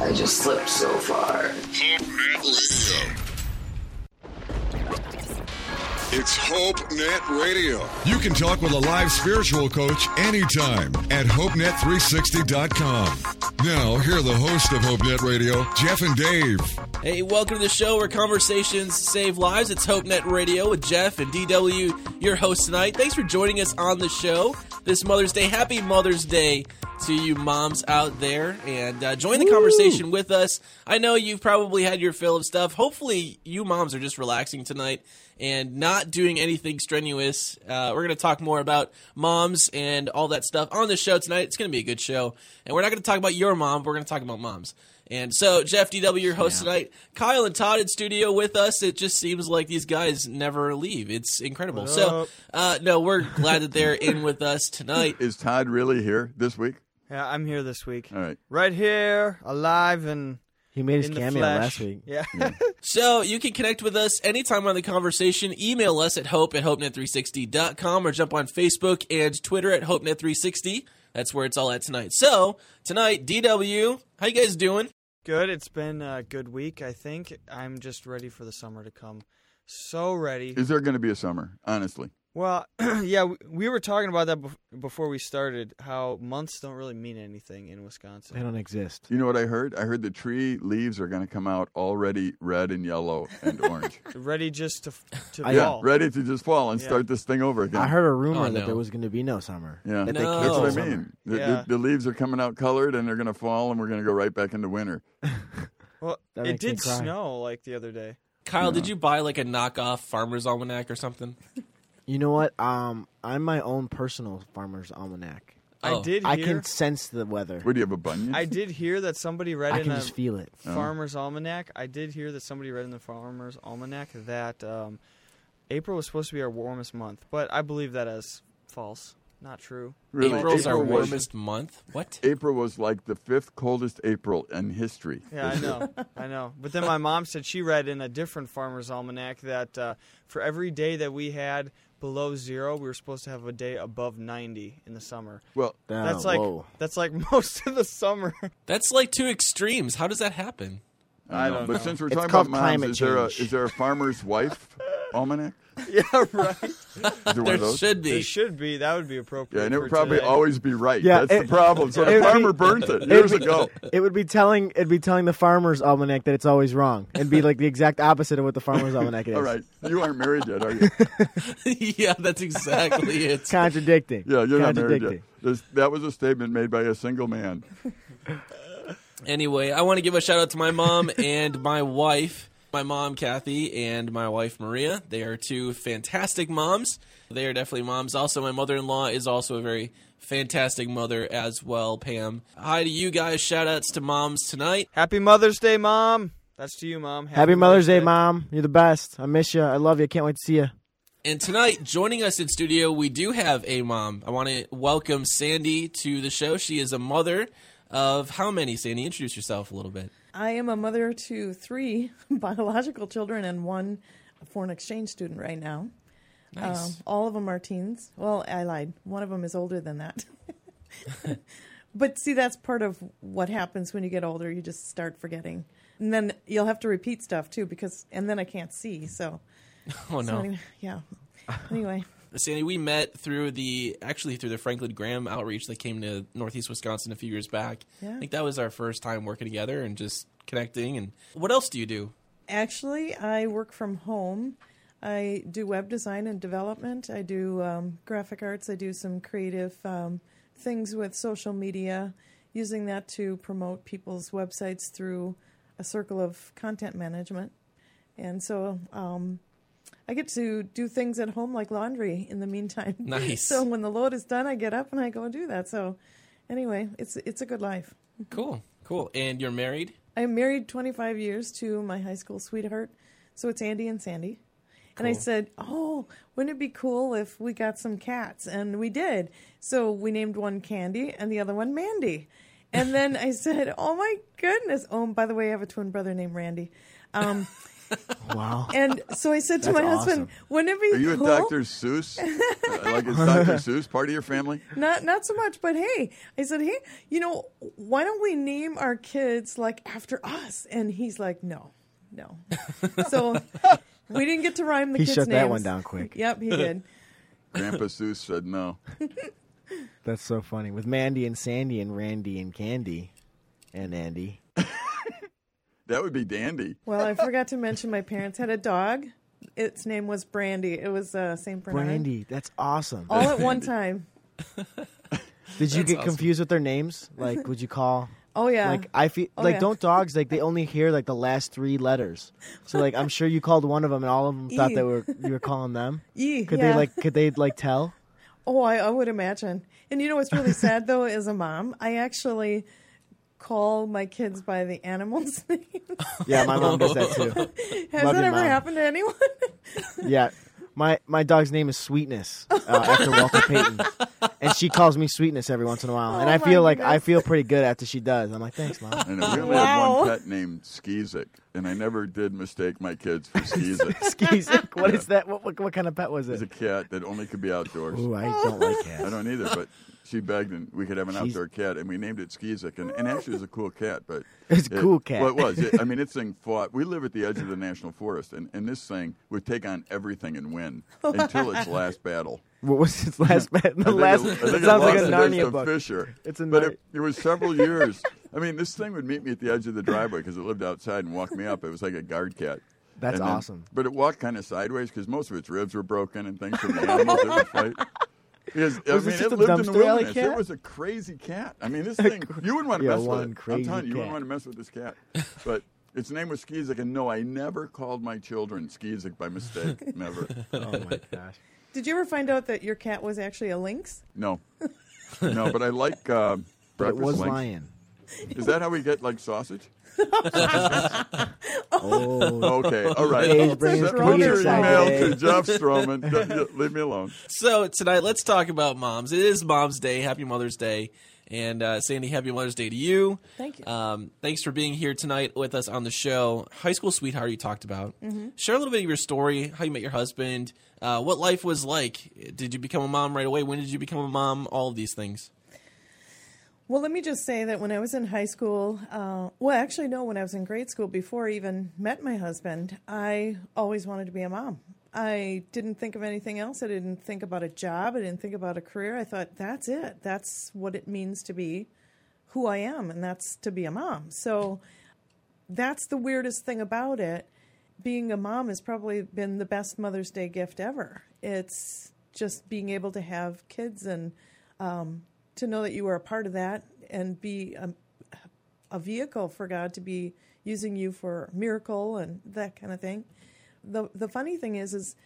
I just slipped so far. It's HopeNet Radio. You can talk with a live spiritual coach anytime at HopeNet360.com. Now, here are the hosts of HopeNet Radio, Jeff and Dave. Hey, welcome to the show where conversations save lives. It's HopeNet Radio with Jeff and DW, your host tonight. Thanks for joining us on the show this Mother's Day. Happy Mother's Day to you moms out there and uh, join the Woo! conversation with us. I know you've probably had your fill of stuff. Hopefully, you moms are just relaxing tonight and not doing anything strenuous. Uh, we're going to talk more about moms and all that stuff on the show tonight. It's going to be a good show. And we're not going to talk about your mom, we're going to talk about moms. And so, Jeff DW, your host yeah. tonight, Kyle and Todd in studio with us. It just seems like these guys never leave. It's incredible. So, uh, no, we're glad that they're in with us tonight. Is Todd really here this week? Yeah, I'm here this week. All right. Right here, alive and he made his in cameo last week. Yeah. yeah. so you can connect with us anytime on the conversation. Email us at hope at hopenet360.com or jump on Facebook and Twitter at hopenet360. That's where it's all at tonight. So tonight, DW, how you guys doing? Good. It's been a good week, I think. I'm just ready for the summer to come. So ready. Is there going to be a summer, honestly? Well, yeah, we were talking about that before we started. How months don't really mean anything in Wisconsin. They don't exist. You know what I heard? I heard the tree leaves are going to come out already red and yellow and orange, ready just to to fall. Yeah, ready to just fall and yeah. start this thing over again. I heard a rumor oh, no. that there was going to be no summer. Yeah, no. that's what I mean. The, yeah. the, the leaves are coming out colored and they're going to fall, and we're going to go right back into winter. well, it did snow like the other day. Kyle, no. did you buy like a knockoff Farmer's Almanac or something? You know what? Um, I'm my own personal farmer's almanac. Oh. I did. Hear, I can sense the weather. Where do you have a bunion? I did hear that somebody read I in can a just feel it. Oh. Farmer's Almanac. I did hear that somebody read in the Farmer's Almanac that um, April was supposed to be our warmest month, but I believe that as false. Not true. Really? April's April our warmest month. What? April was like the fifth coldest April in history. Yeah, I know, I know. But then my mom said she read in a different farmer's almanac that uh, for every day that we had below zero, we were supposed to have a day above ninety in the summer. Well, that's like whoa. that's like most of the summer. That's like two extremes. How does that happen? I, don't but know. since we're it's talking about about moms, climate is there a change. is there a farmer's wife almanac? yeah, right. Is there, one there should be. There should be. That would be appropriate. Yeah, and it would probably today. always be right. Yeah, That's it- the problem. So the would be- farmer burnt it years It'd be- ago. It would be telling it'd be telling the farmer's almanac that it's always wrong. It'd be like the exact opposite of what the farmer's almanac is. All right, you aren't married yet, are you? yeah, that's exactly it. Contradicting. Yeah, you're not married Contradicting. yet. This, that was a statement made by a single man. Anyway, I want to give a shout out to my mom and my wife. My mom, Kathy, and my wife, Maria. They are two fantastic moms. They are definitely moms. Also, my mother in law is also a very fantastic mother as well, Pam. Hi to you guys. Shout outs to moms tonight. Happy Mother's Day, Mom. That's to you, Mom. Happy, Mother's Day, Mom. You're the best. I miss you. I love you. Can't wait to see you. And tonight, joining us in studio, we do have a mom. I want to welcome Sandy to the show. She is a mother of how many, Sandy? Introduce yourself a little bit. I am a mother to three biological children and one foreign exchange student right now. Nice. Um, all of them are teens. Well, I lied. One of them is older than that. but see, that's part of what happens when you get older. You just start forgetting. And then you'll have to repeat stuff too because, and then I can't see. So, oh, so no. anyway, yeah. Anyway. Sandy, we met through the actually through the Franklin Graham outreach that came to Northeast Wisconsin a few years back. Yeah. I think that was our first time working together and just connecting. And what else do you do? Actually, I work from home. I do web design and development. I do um, graphic arts. I do some creative um, things with social media, using that to promote people's websites through a circle of content management. And so um, I get to do things at home like laundry in the meantime. Nice. so when the load is done, I get up and I go and do that. So anyway, it's it's a good life. Cool, cool. And you're married? I'm married 25 years to my high school sweetheart, so it's Andy and Sandy. And I said, "Oh, wouldn't it be cool if we got some cats?" And we did. So we named one Candy and the other one Mandy. And then I said, "Oh my goodness! Oh, by the way, I have a twin brother named Randy." Um, Wow. and so I said to That's my husband, awesome. "Wouldn't it be Are you cool?" a Dr. Seuss? Uh, like is Dr. Seuss part of your family? Not not so much, but hey, I said, hey, you know, why don't we name our kids like after us? And he's like, no, no. so we didn't get to rhyme the He kids' shut names. that one down quick. Yep, he did. Grandpa Seuss said no. That's so funny. With Mandy and Sandy and Randy and Candy and Andy. That would be dandy. Well, I forgot to mention my parents had a dog. Its name was Brandy. It was uh, Saint Bernard. Brandy. That's awesome. All at one time. Did you That's get awesome. confused with their names? Like, would you call? Oh yeah. Like I feel Oh, like yeah. don't dogs like they only hear like the last three letters. So like I'm sure you called one of them and all of them thought E. they were you were calling them. E, Could yeah. they like could they like tell? Oh, I, I would imagine. And you know what's really sad though, as a mom, I actually call my kids by the animals' names. Yeah, my mom does that too. Has Love that you, ever Mom. happened to anyone? Yeah. My my dog's name is Sweetness uh, after Walter Payton, and she calls me Sweetness every once in a while, and Oh, I my feel like I goodness. feel pretty good after she does. I'm like, thanks, mom. I know. We only Wow. had one pet named Skeezik, and I never did mistake my kids for Skeezik. Skeezik. What is that? What, what what kind of pet was it? It's a it? cat that only could be outdoors. Ooh, I don't like cats. I don't either, but she begged and we could have an She's- outdoor cat, and we named it Skeezik. And, and actually, it was a cool cat, but It's a it- cool cat. Well, it was. It, I mean, this thing fought. We live at the edge of the national forest, and, and this thing would take on everything and win until its last battle. What was its last battle? The last. it, It, sounds like a Narnia book. Fisher. It's a but it, it was several years. I mean, this thing would meet me at the edge of the driveway because it lived outside and walk me up. It was like a guard cat. That's then- awesome. But it walked kind of sideways because most of its ribs were broken and things from the animals that would fight. Because, I Was it mean, just it lived in the dumpster alley wilderness. cat? It was a crazy cat. I mean, this thing, you wouldn't want to Yeah, mess with one it. I'm telling you, you wouldn't want to mess with this cat. But its name was Skeezik, and no, I never called my children Skeezik by mistake. Never. Oh my gosh. Did you ever find out that your cat was actually a lynx? No. No, but I like uh, But it breakfast was links. lion. Is that how we get like sausage? Oh. Okay, all right. Dave's bringing Put your email to Jeff Stroman. Leave me alone. So tonight, let's talk about moms. It is Mom's Day. Happy Mother's Day. And uh, Sandy, happy Mother's Day to you. Thank you. Um, thanks for being here tonight with us on the show. High school sweetheart, you talked about. Mm-hmm. Share a little bit of your story, how you met your husband, uh, what life was like. Did you become a mom right away? When did you become a mom? All of these things. Well, let me just say that when I was in high school, uh, well, actually, no, when I was in grade school, before I even met my husband, I always wanted to be a mom. I didn't think of anything else. I didn't think about a job. I didn't think about a career. I thought, that's it. That's what it means to be who I am, and that's to be a mom. So that's the weirdest thing about it. Being a mom has probably been the best Mother's Day gift ever. It's just being able to have kids and um, to know that you are a part of that and be a, a vehicle for God to be using you for miracle and that kind of thing. The the funny thing is is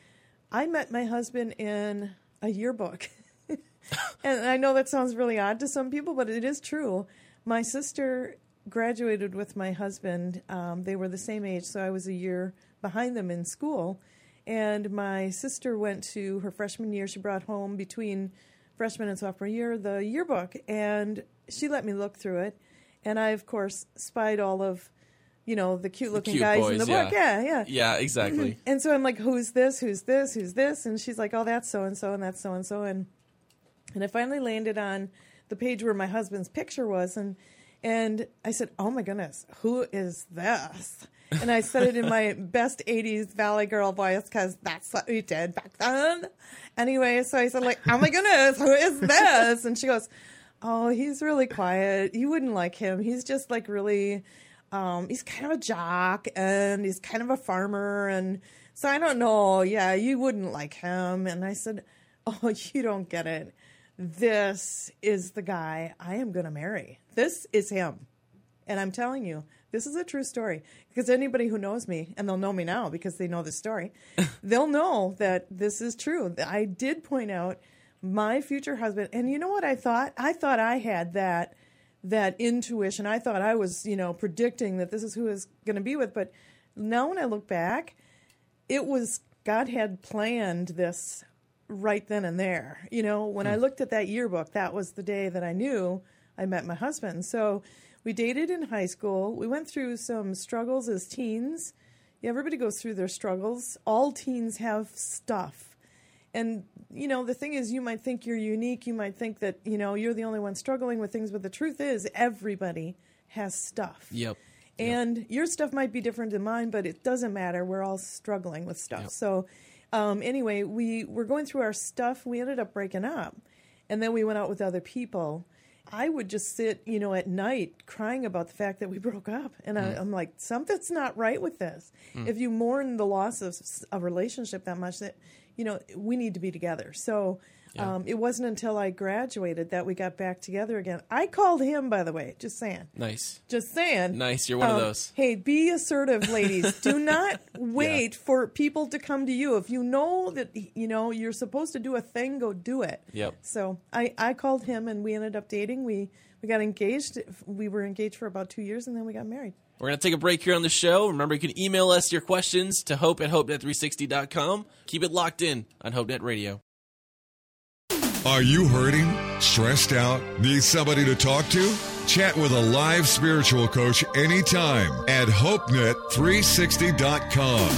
I met my husband in a yearbook. and I know that sounds really odd to some people, but it is true. My sister graduated with my husband. Um, they were the same age, so I was a year behind them in school. And my sister went to her freshman year. She brought home between freshman and sophomore year the yearbook, and she let me look through it. And I, of course, spied all of, you know, the cute looking guys boys, in the yeah. book. Yeah, yeah. Yeah, exactly. Mm-hmm. And so I'm like, who's this? Who's this? Who's this? And she's like, oh, that's so and so, and that's so and so, and and I finally landed on the page where my husband's picture was, and and I said, oh my goodness, who is this? And I said it in my best '80s Valley Girl voice because that's what we did back then. Anyway, so I said like, oh my goodness, who is this? And she goes, oh, he's really quiet. You wouldn't like him. He's just like really um, he's kind of a jock and he's kind of a farmer and so I don't know. Yeah, you wouldn't like him. And I said, Oh, you don't get it. This is the guy I am going to marry. This is him. And I'm telling you, this is a true story because anybody who knows me, and they'll know me now because they know the story, they'll know that this is true. I did point out my future husband, and you know what I thought? I thought I had that that intuition. I thought I was, you know, predicting that this is who is going to be with, but now when I look back, it was God had planned this right then and there. You know, when I hmm. looked at that yearbook, that was the day that I knew I met my husband. So we dated in high school. We went through some struggles as teens. Yeah, everybody goes through their struggles. All teens have stuff. And, you know, the thing is, you might think you're unique. You might think that, you know, you're the only one struggling with things. But the truth is, everybody has stuff. Yep. And your stuff might be different than mine, but it doesn't matter. We're all struggling with stuff. Yep. So, um, anyway, we were going through our stuff. We ended up breaking up. And then we went out with other people. I would just sit, you know, at night crying about the fact that we broke up. And I, mm. I'm like, something's not right with this. Mm. If you mourn the loss of a relationship that much, that, you know, we need to be together. So um, it wasn't until I graduated that we got back together again. I called him, by the way, just saying. Nice. Just saying. Nice. You're one of Um, those. Hey, be assertive, ladies. Do not wait for people to come to you. If you know that you know you're supposed to do a thing, go do it. Yep. So I, I called him and we ended up dating. We we got engaged. We were engaged for about two years and then we got married. We're going to take a break here on the show. Remember, you can email us your questions to hope at hopenet360.com. Keep it locked in on HopeNet Radio. Are you hurting? Stressed out? Need somebody to talk to? Chat with a live spiritual coach anytime at HopeNet360.com.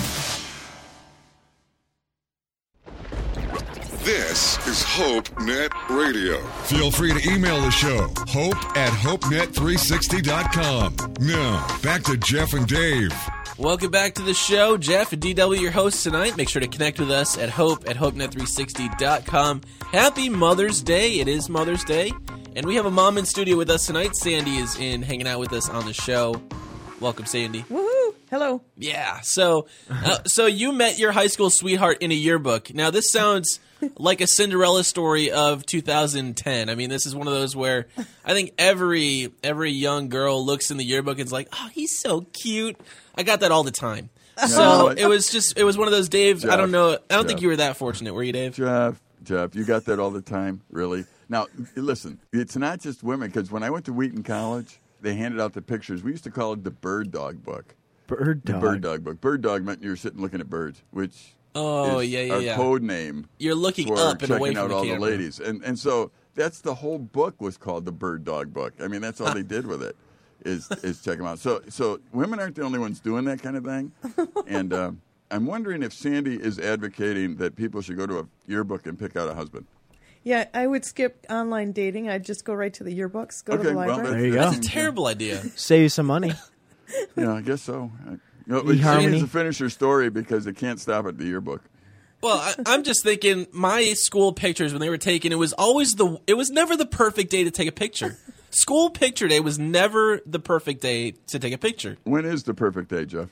This is HopeNet Radio. Feel free to email the show, hope at HopeNet360.com. Now, back to Jeff and Dave. Welcome back to the show. Jeff and DW, your hosts tonight. Make sure to connect with us at hope at hopenet360.com. Happy Mother's Day. It is Mother's Day. And we have a mom in studio with us tonight. Sandy is in hanging out with us on the show. Welcome, Sandy. Woohoo! Hello. Yeah. So, uh, so you met your high school sweetheart in a yearbook. Now, this sounds like a Cinderella story of 2010. I mean, this is one of those where I think every every young girl looks in the yearbook and is like, "Oh, he's so cute." I got that all the time. So but- it was just it was one of those Dave. I don't know. I don't think you were that fortunate, were you, Dave? Jeff, Jeff, you got that all the time, really. Now, listen, it's not just women because when I went to Wheaton College, they handed out the pictures. We used to call it the bird dog book. Bird dog. bird dog book. Bird dog meant you were sitting looking at birds, which Oh is yeah, yeah, our yeah. code name You're looking for up and checking away from out the all camera. the ladies, and and so that's the whole book was called the bird dog book. I mean, that's all they did with it is is check them out. So so women aren't the only ones doing that kind of thing, and um, I'm wondering if Sandy is advocating that people should go to a yearbook and pick out a husband. Yeah, I would skip online dating. I'd just go right to the yearbooks, go to Okay, the well, library. There you That's go. a terrible idea. Save you some money. Yeah, I guess so. I- You know, but she eHarmony. needs to finish her story because it can't stop at the yearbook. Well, I, I'm just thinking my school pictures when they were taken, it was always the it was never the perfect day to take a picture. School picture day was never the perfect day to take a picture. When is the perfect day, Jeff?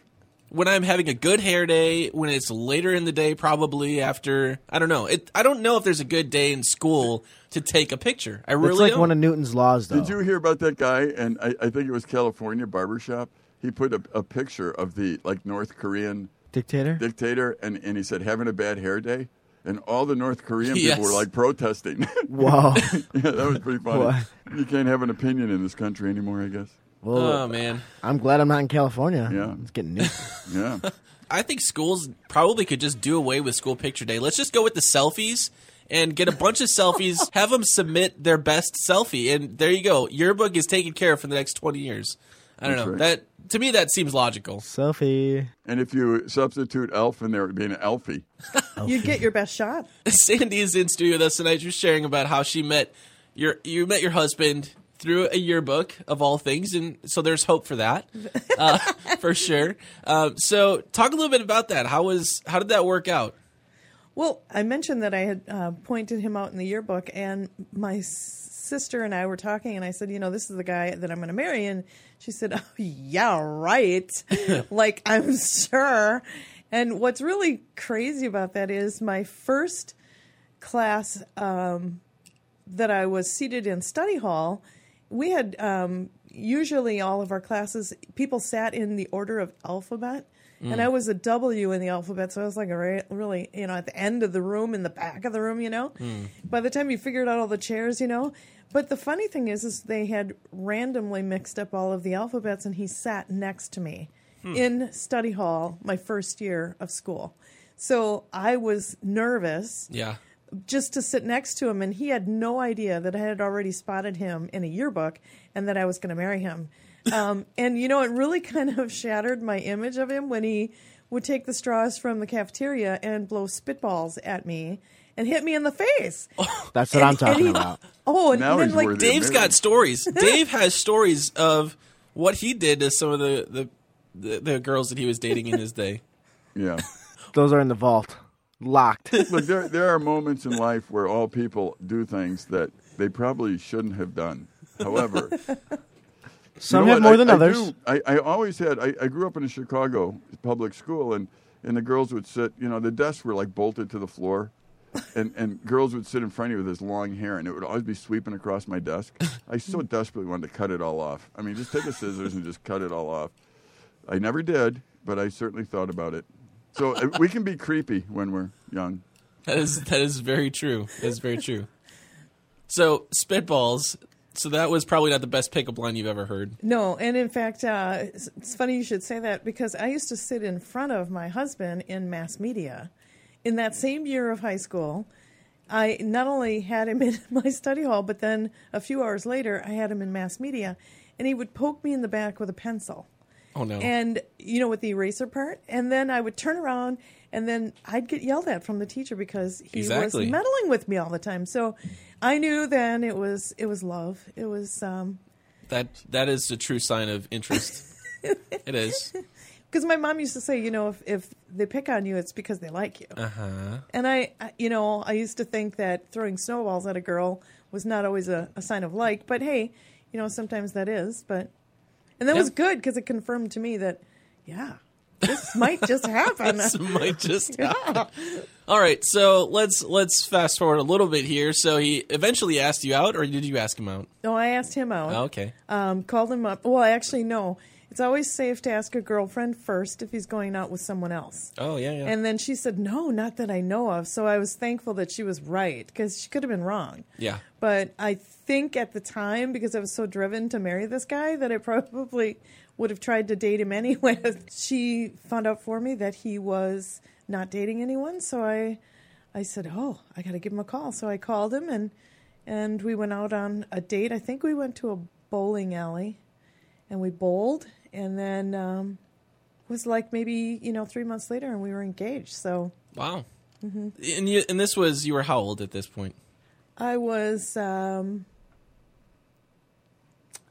When I'm having a good hair day, when it's later in the day, probably after I don't know. It, I don't know if there's a good day in school to take a picture. I It's really like don't. one of Newton's laws, though. Did you hear about that guy? And I, I think it was California barbershop. He put a, a picture of the like North Korean Dictator? dictator, and, and he said having a bad hair day, and all the North Korean Yes. people were like protesting. Wow. yeah, that was pretty funny. What? You can't have an opinion in this country anymore, I guess. well, oh man, I'm glad I'm not in California. Yeah. It's getting new. Yeah. I think schools probably could just do away with school picture day. Let's just go with the selfies and get a bunch of selfies. Have them submit their best selfie, and there you go. Yearbook is taken care of for the next twenty years. I don't That's know. right. That to me that seems logical. Sophie. and if you substitute elf in there, it would be an elfie. You'd get your best shot. Sandy is in studio with us tonight. She's sharing about how she met your you met your husband through a yearbook of all things, and so there's hope for that, uh, for sure. Um, so talk a little bit about that. How was how did that work out? Well, I mentioned that I had uh, pointed him out in the yearbook, and my sister and I were talking, and I said, you know, this is the guy that I'm going to marry, and she said, oh, yeah, right. like I'm sure. And what's really crazy about that is my first class um, that I was seated in study hall, we had um, usually all of our classes, people sat in the order of alphabet. And Mm. I was a W in the alphabet, so I was like a re- really, you know, at the end of the room, in the back of the room, you know. Mm. By the time you figured out all the chairs, you know. But the funny thing is, is they had randomly mixed up all of the alphabets, and he sat next to me Hmm. in study hall my first year of school. So I was nervous Yeah. just to sit next to him, and he had no idea that I had already spotted him in a yearbook and that I was going to marry him. Um, and you know, it really kind of shattered my image of him when he would take the straws from the cafeteria and blow spitballs at me and hit me in the face. That's what I'm talking he- about. Oh, and then like Dave's got stories. Dave has stories of what he did to some of the, the the the girls that he was dating in his day. Yeah. Those are in the vault, locked. Look, there there are moments in life where all people do things that they probably shouldn't have done. However, Some know have what? more I- than I others. do- I, I always had. I, I grew up in a Chicago public school, and and the girls would sit. You know, the desks were like bolted to the floor, and and girls would sit in front of you with this long hair, and it would always be sweeping across my desk. I so desperately wanted to cut it all off. I mean, just take a scissors and just cut it all off. I never did, but I certainly thought about it. So uh, we can be creepy when we're young. That is that is very true. That is very true. So spitballs. So that was probably not the best pickup line you've ever heard. No, and in fact, uh, it's, it's funny you should say that because I used to sit in front of my husband in mass media. In that same year of high school, I not only had him in my study hall, but then a few hours later, I had him in mass media, and he would poke me in the back with a pencil. Oh no! And you know, with the eraser part, and then I would turn around, and then I'd get yelled at from the teacher because he Exactly. was meddling with me all the time. So I knew then it was it was love. It was um, That that is a true sign of interest. it is. Because my mom used to say, you know, if if they pick on you, it's because they like you. Uh huh. And I, I- you know, I used to think that throwing snowballs at a girl was not always a, a sign of like, but hey, you know, sometimes that is. But and that Yeah. was good because it confirmed to me that, yeah, this might just happen. this might just Yeah. happen. All right, so let's let's fast forward a little bit here. So he eventually asked you out, or did you ask him out? No, I asked him out. Oh, okay. Um, called him up. Well, actually, no. It's always safe to ask a girlfriend first if he's going out with someone else. Oh yeah, yeah. And then she said, no, not that I know of. So I was thankful that she was right because she could have been wrong. yeah. But I think at the time, because I was so driven to marry this guy, that I probably would have tried to date him anyway. she found out for me that he was not dating anyone, so I, I said, "Oh, I got to give him a call." So I called him, and and we went out on a date. I think we went to a bowling alley, and we bowled, and then um, it was like maybe you know three months later, and we were engaged. So Wow. mhm. And you and this was you were how old at this point? I was um,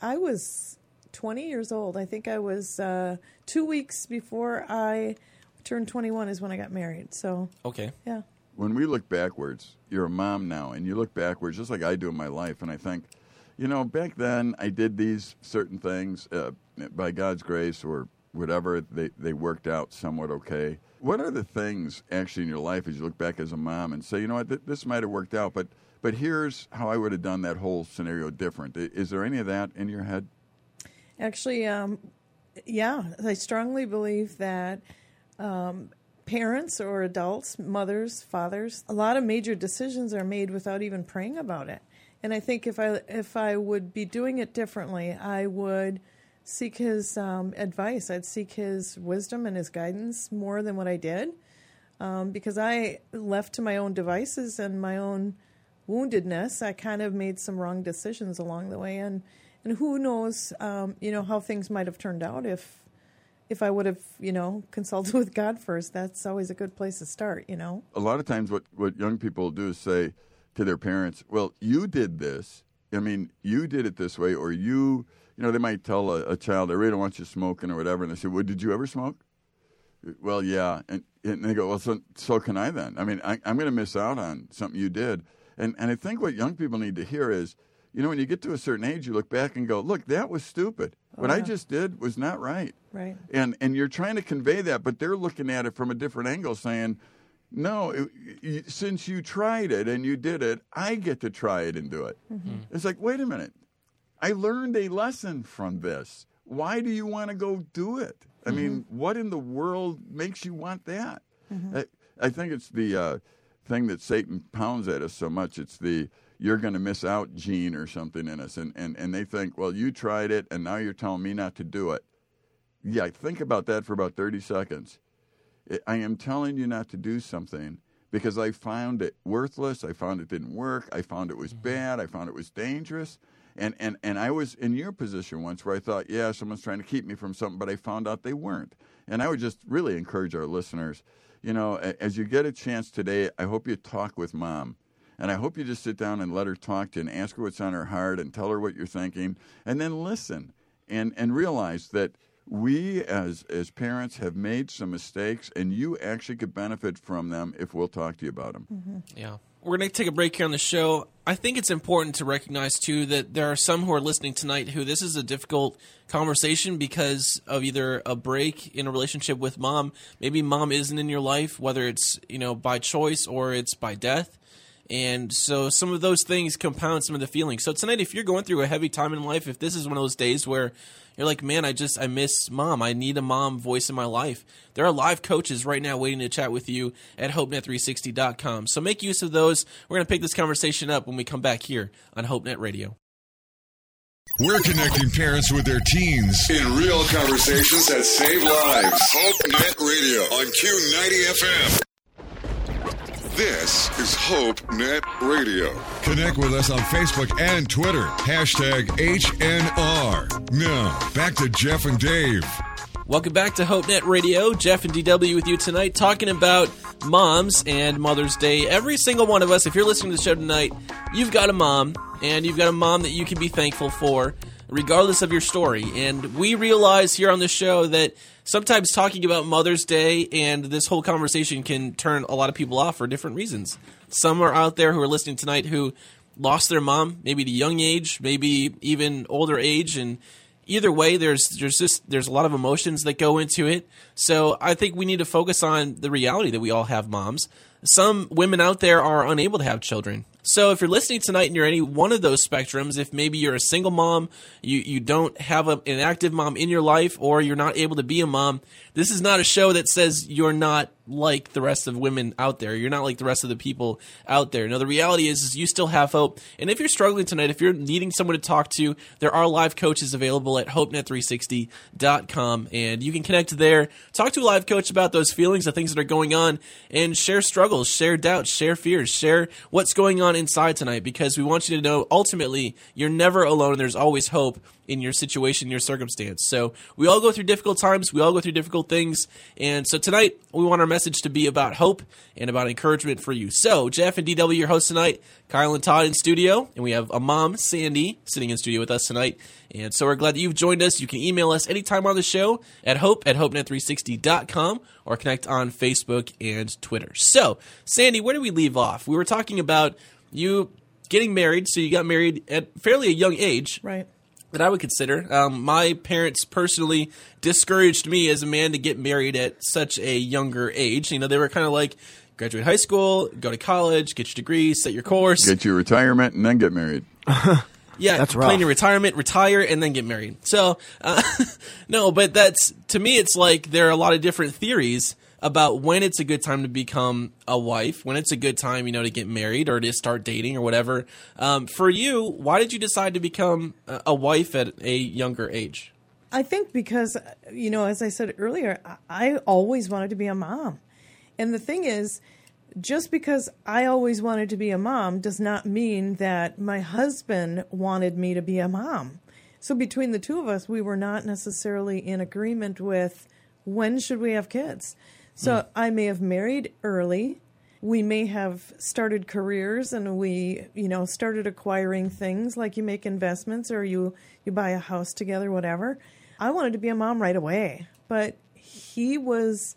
I was 20 years old. I think I was uh, two weeks before I turned 21 is when I got married. So Okay. yeah, when we look backwards, you're a mom now, and you look backwards just like I do in my life, and I think, you know, back then I did these certain things uh, by God's grace or whatever, they, they worked out somewhat okay. What are the things actually in your life as you look back as a mom and say, you know what, th- this might have worked out, but but here's how I would have done that whole scenario different. Is there any of that in your head? actually, um, yeah, I strongly believe that um, parents or adults, mothers, fathers, a lot of major decisions are made without even praying about it. And I think if I if I would be doing it differently, I would seek his um, advice. I'd seek his wisdom and his guidance more than what I did, um, because I left to my own devices and my own woundedness. I kind of made some wrong decisions along the way, and and who knows, um, you know, how things might have turned out if if I would have, you know, consulted with God first. That's always a good place to start, you know. a lot of times what, what young people do is say to their parents, well, you did this. I mean, you did it this way, or you, you know, they might tell a, a child, I really don't want you smoking or whatever. And they say, well, did you ever smoke? Well, yeah. And, and they go, well, so, so can I then. I mean, I, I'm going to miss out on something you did. And, and I think what young people need to hear is, you know, when you get to a certain age, you look back and go, look, that was stupid. Oh, what Oh, I just did was not right Right. and and you're trying to convey that, but they're looking at it from a different angle, saying, "No, it, you, since you tried it and you did it, I get to try it and do it." Mm-hmm. It's like, wait a minute, I learned a lesson from this. Why do you want to go do it? I mean, what in the world makes you want that? I, I think it's the uh, thing that Satan pounds at us so much. It's the you're going to miss out gene or something in us. And, and, and they think, well, you tried it and now you're telling me not to do it. Yeah, think about that for about 30 seconds. I- am telling you not to do something because I found it worthless. I found it didn't work. I found it was mm-hmm. bad. I found it was dangerous. And, and, and I was in your position once where I thought, yeah, someone's trying to keep me from something, but I found out they weren't. And I would just really encourage our listeners, you know, as you get a chance today, I hope you talk with mom. And I hope you just sit down and let her talk to you and ask her what's on her heart and tell her what you're thinking and then listen and, and realize that we as as parents have made some mistakes and you actually could benefit from them if we'll talk to you about them. Mm-hmm. Yeah. We're going to take a break here on the show. I think it's important to recognize, too, that there are some who are listening tonight who this is a difficult conversation because of either a break in a relationship with mom. Maybe mom isn't in your life, whether it's, you know, by choice or it's by death. And so some of those things compound some of the feelings. So tonight, if you're going through a heavy time in life, if this is one of those days where you're like, man, I just I miss mom. I need a mom voice in my life. There are live coaches right now waiting to chat with you at hopenet360.com. So make use of those. We're going to pick this conversation up when we come back here on HopeNet Radio. We're connecting parents with their teens in real conversations that save lives. HopeNet Radio on Q90 FM. This is HopeNet Radio. Connect with us on Facebook and Twitter. Hashtag HNR. Now, back to Jeff and Dave. Welcome back to HopeNet Radio. Jeff and DW with you tonight, talking about moms and Mother's Day. Every single one of us, if you're listening to the show tonight, you've got a mom, and you've got a mom that you can be thankful for, regardless of your story. And we realize here on the show that sometimes talking about Mother's Day and this whole conversation can turn a lot of people off for different reasons. Some are out there who are listening tonight who lost their mom, maybe at a young age, maybe even older age, and either way there's there's just there's a lot of emotions that go into it so i think we need to focus on the reality that we all have moms some women out there are unable to have children so if you're listening tonight and you're any one of those spectrums if maybe you're a single mom you you don't have a, an active mom in your life or you're not able to be a mom this is not a show that says you're not like the rest of women out there. You're not like the rest of the people out there. No, the reality is, is you still have hope. And if you're struggling tonight, if you're needing someone to talk to, there are live coaches available at hopenet360.com. And you can connect there, talk to a live coach about those feelings, the things that are going on, and share struggles, share doubts, share fears, share what's going on inside tonight because we want you to know ultimately you're never alone. There's always hope in your situation, your circumstance. So we all go through difficult times. We all go through difficult things. And so tonight, we want our message to be about hope and about encouragement for you. So Jeff and DW, your hosts tonight, Kyle and Todd in studio, and we have a mom, Sandy, sitting in studio with us tonight. And so we're glad that you've joined us. You can email us anytime on the show at hope at hopenet360.com or connect on Facebook and Twitter. So, Sandy, where do we leave off? We were talking about you getting married. So you got married at fairly a young age. Right. That I would consider. Um, my parents personally discouraged me as a man to get married at such a younger age. You know, they were kind of like, graduate high school, go to college, get your degree, set your course. Get your retirement and then get married. Yeah, That's plan your retirement, retire, and then get married. So, uh, no, but that's to me, it's like there are a lot of different theories about when it's a good time to become a wife, when it's a good time, you know, to get married or to start dating or whatever. Um, for you, why did you decide to become a wife at a younger age? I think because, you know, as I said earlier, I always wanted to be a mom. And the thing is, just because I always wanted to be a mom does not mean that my husband wanted me to be a mom. So between the two of us, we were not necessarily in agreement with when should we have kids. So I may have married early. We may have started careers and we, you know, started acquiring things like you make investments or you you buy a house together whatever. I wanted to be a mom right away, but he was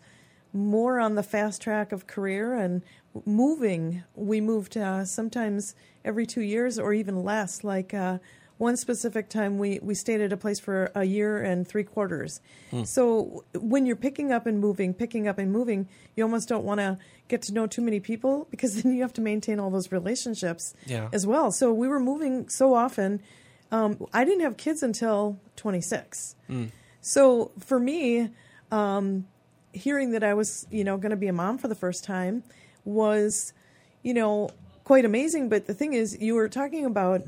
more on the fast track of career and moving. We moved uh, sometimes every two years or even less. Like uh, one specific time, we, we stayed at a place for a year and three quarters. So when you're picking up and moving, picking up and moving, you almost don't want to get to know too many people because then you have to maintain all those relationships Yeah. as well. So we were moving so often. um, I didn't have kids until 26. So for me, um, hearing that I was, you know, going to be a mom for the first time was, you know, quite amazing. But the thing is, you were talking about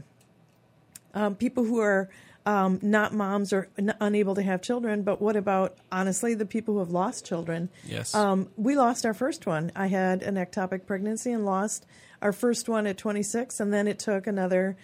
um, people who are um, not moms or n- unable to have children. But what about, honestly, the people who have lost children? Yes. Um, we lost our first one. I had an ectopic pregnancy and lost our first one at 26, and then it took another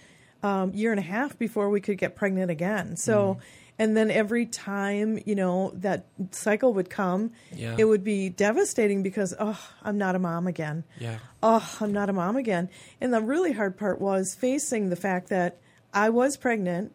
um, year and a half before we could get pregnant again. So, and then every time you know that cycle would come, Yeah. it would be devastating because oh, I'm not a mom again. Yeah. Oh, I'm not a mom again. And the really hard part was facing the fact that I was pregnant.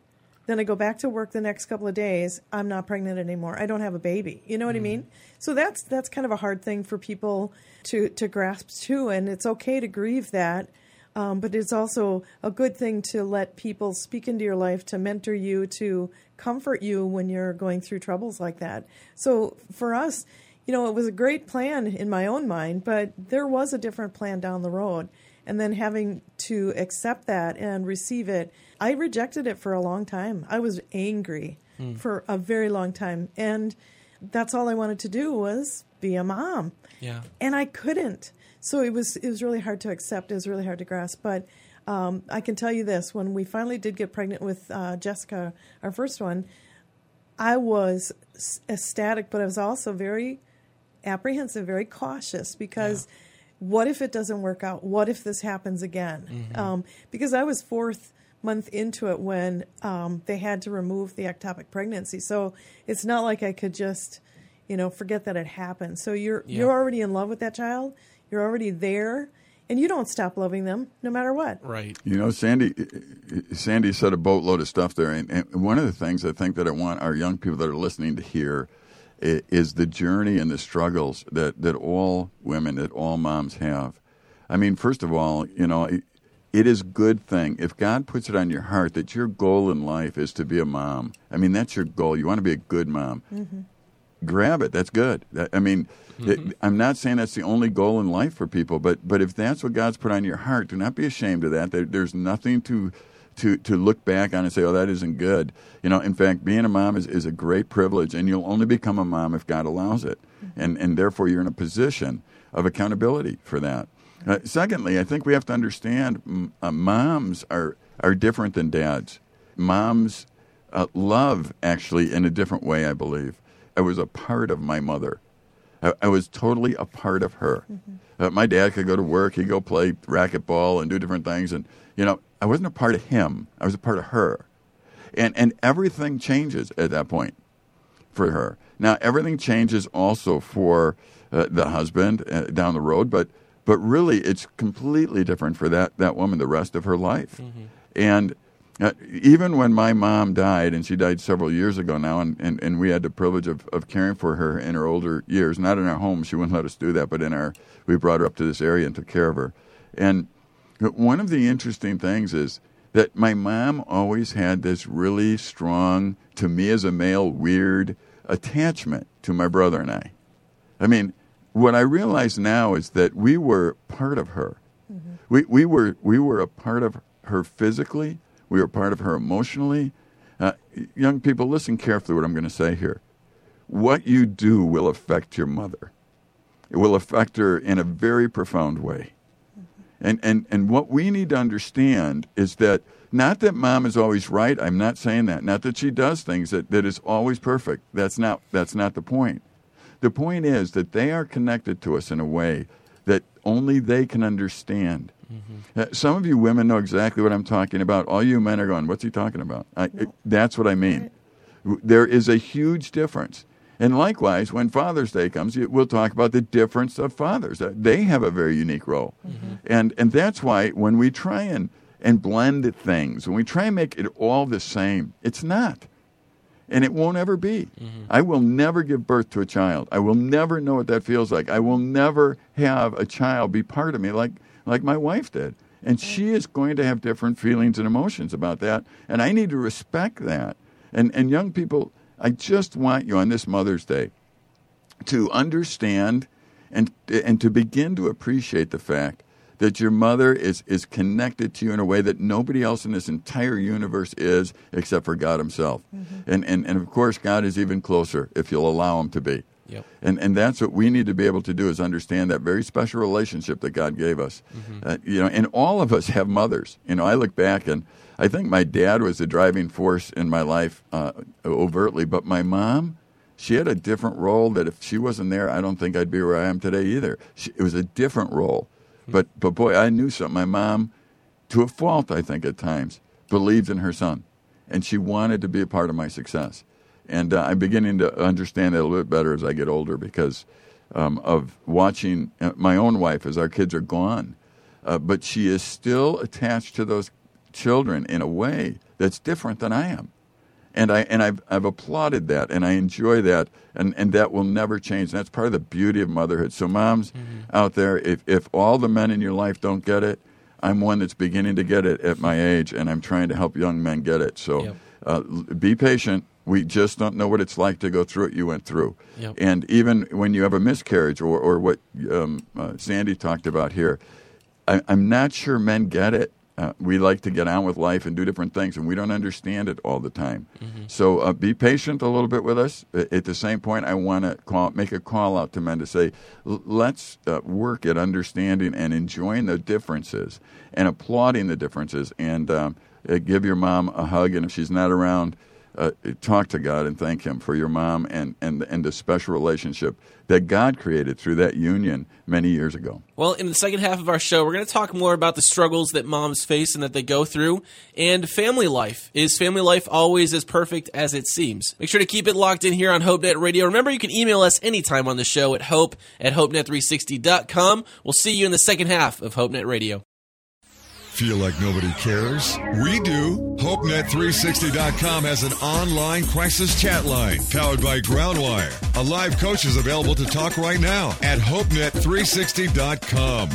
Then I go back to work the next couple of days. I'm not pregnant anymore. I don't have a baby. You know what I mean? So that's that's kind of a hard thing for people to to grasp too. And it's okay to grieve that, um, but it's also a good thing to let people speak into your life to mentor you to comfort you when you're going through troubles like that. So for us, you know, it was a great plan in my own mind, but there was a different plan down the road. And then having to accept that and receive it, I rejected it for a long time. I was angry for a very long time. And that's all I wanted to do was be a mom. Yeah. And I couldn't. So it was it was really hard to accept. It was really hard to grasp. But um, I can tell you this: when we finally did get pregnant with uh, Jessica, our first one, I was s- ecstatic, but I was also very apprehensive, very cautious because what if it doesn't work out? What if this happens again? Um, because I was fourth month into it when um, they had to remove the ectopic pregnancy, so it's not like I could just, you know, forget that it happened. So you're Yeah. you're already in love with that child. You're already there, and you don't stop loving them no matter what. Right. You know, Sandy, Sandy said a boatload of stuff there, and, and one of the things I think that I want our young people that are listening to hear i- is the journey and the struggles that that all women, that all moms have. I mean, first of all, you know, it, it is a good thing if God puts it on your heart that your goal in life is to be a mom. I mean, that's your goal. You want to be a good mom mm-hmm. grab it. That's good. That, I mean, mm-hmm. it- I'm not saying that's the only goal in life for people, but but if that's what God's put on your heart, do not be ashamed of that. There, there's nothing to. To, to look back on and say, oh, that isn't good. You know, in fact, being a mom is, is a great privilege, and you'll only become a mom if God allows it. And, and therefore, you're in a position of accountability for that. Uh, secondly, I think we have to understand uh, moms are, are different than dads. Moms uh, love, actually, in a different way, I believe. I was a part of my mother. I, I was totally a part of her. Uh, my dad could go to work, he'd go play racquetball and do different things, and you know, I wasn't a part of him. I was a part of her, and and everything changes at that point for her. Now everything changes also for uh, the husband uh, down the road, but but really it's completely different for that that woman the rest of her life. And uh, even when my mom died, and she died several years ago now, and, and, and we had the privilege of, of caring for her in her older years, not in our home, she wouldn't let us do that, but in our, we brought her up to this area and took care of her. And one of the interesting things is that my mom always had this really strong, to me as a male, weird attachment to my brother and I. I mean, what I realize now is that we were part of her. We, we, were, we were a part of her physically, we were part of her emotionally. Uh, young people, listen carefully what I'm going to say here. What you do will affect your mother, it will affect her in a very profound way. And, and, and what we need to understand is that not that mom is always right. I'm not saying that. Not that she does things that, that is always perfect. That's not, that's not the point. The point is that they are connected to us in a way that only they can understand. Uh, some of you women know exactly what I'm talking about. All you men are going, What's he talking about? I, That's what I mean. There is a huge difference. And likewise, when Father's Day comes, we'll talk about the difference of fathers. Uh, They have a very unique role. And, and that's why when we try and, and blend things, when we try and make it all the same, it's not and it won't ever be. I will never give birth to a child. I will never know what that feels like. I will never have a child be part of me like like my wife did. And she is going to have different feelings and emotions about that, and I need to respect that. And and young people, I just want you on this Mother's Day to understand and and to begin to appreciate the fact that your mother is, is connected to you in a way that nobody else in this entire universe is except for God Himself. Mm-hmm. And, and, and of course, God is even closer if you'll allow Him to be. Yep. And, and that's what we need to be able to do is understand that very special relationship that God gave us. Uh, you know, and all of us have mothers. You know, I look back and I think my dad was the driving force in my life uh, overtly, but my mom, she had a different role that if she wasn't there, I don't think I'd be where I am today either. She, it was a different role. But, but boy, I knew something. My mom, to a fault, I think, at times, believed in her son. And she wanted to be a part of my success. And uh, I'm beginning to understand that a little bit better as I get older because um, of watching uh, my own wife as our kids are gone. Uh, but she is still attached to those children in a way that's different than I am. And I and I've I've applauded that and I enjoy that and, and that will never change. And that's part of the beauty of motherhood. So moms out there, if if all the men in your life don't get it, I'm one that's beginning to get it at my age and I'm trying to help young men get it. So Yep. uh, be patient. We just don't know what it's like to go through what you went through. Yep. And even when you have a miscarriage or, or what um, uh, Sandy talked about here, I, I'm not sure men get it. Uh, we like to get on with life and do different things, and we don't understand it all the time. So uh, be patient a little bit with us. At the same point, I want to make a call out to men to say, let's uh, work at understanding and enjoying the differences and applauding the differences, and um, uh, give your mom a hug. And if she's not around, uh, talk to God and thank Him for your mom and, and, and the special relationship that God created through that union many years ago. Well, in the second half of our show, we're going to talk more about the struggles that moms face and that they go through, and family life. Is family life always as perfect as it seems? Make sure to keep it locked in here on HopeNet Radio. Remember, you can email us anytime on the show at hope at hopenet360.com. We'll see you in the second half of HopeNet Radio. Feel like nobody cares? We do. HopeNet360.com has an online crisis chat line powered by Groundwire. A live coach is available to talk right now at HopeNet360.com.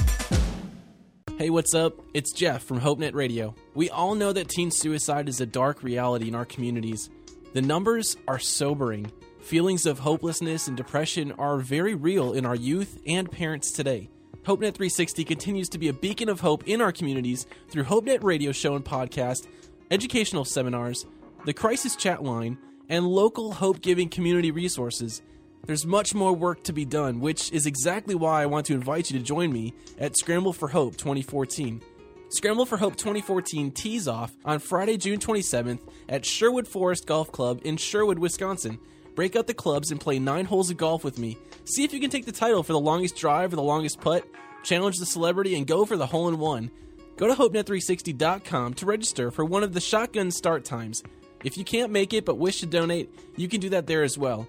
Hey, what's up? It's Jeff from HopeNet Radio. We all know that teen suicide is a dark reality in our communities. The numbers are sobering. Feelings of hopelessness and depression are very real in our youth and parents today. HopeNet 360 continues to be a beacon of hope in our communities through HopeNet Radio show and podcast, educational seminars, the crisis chat line, and local hope giving community resources. There's much more work to be done, which is exactly why I want to invite you to join me at Scramble for Hope 2014. Scramble for Hope 2014 tees off on Friday, June 27th at Sherwood Forest Golf Club in Sherwood, Wisconsin. Break out the clubs and play nine holes of golf with me. See if you can take the title for the longest drive or the longest putt, challenge the celebrity, and go for the hole in one. Go to HopeNet360.com to register for one of the shotgun start times. If you can't make it but wish to donate, you can do that there as well.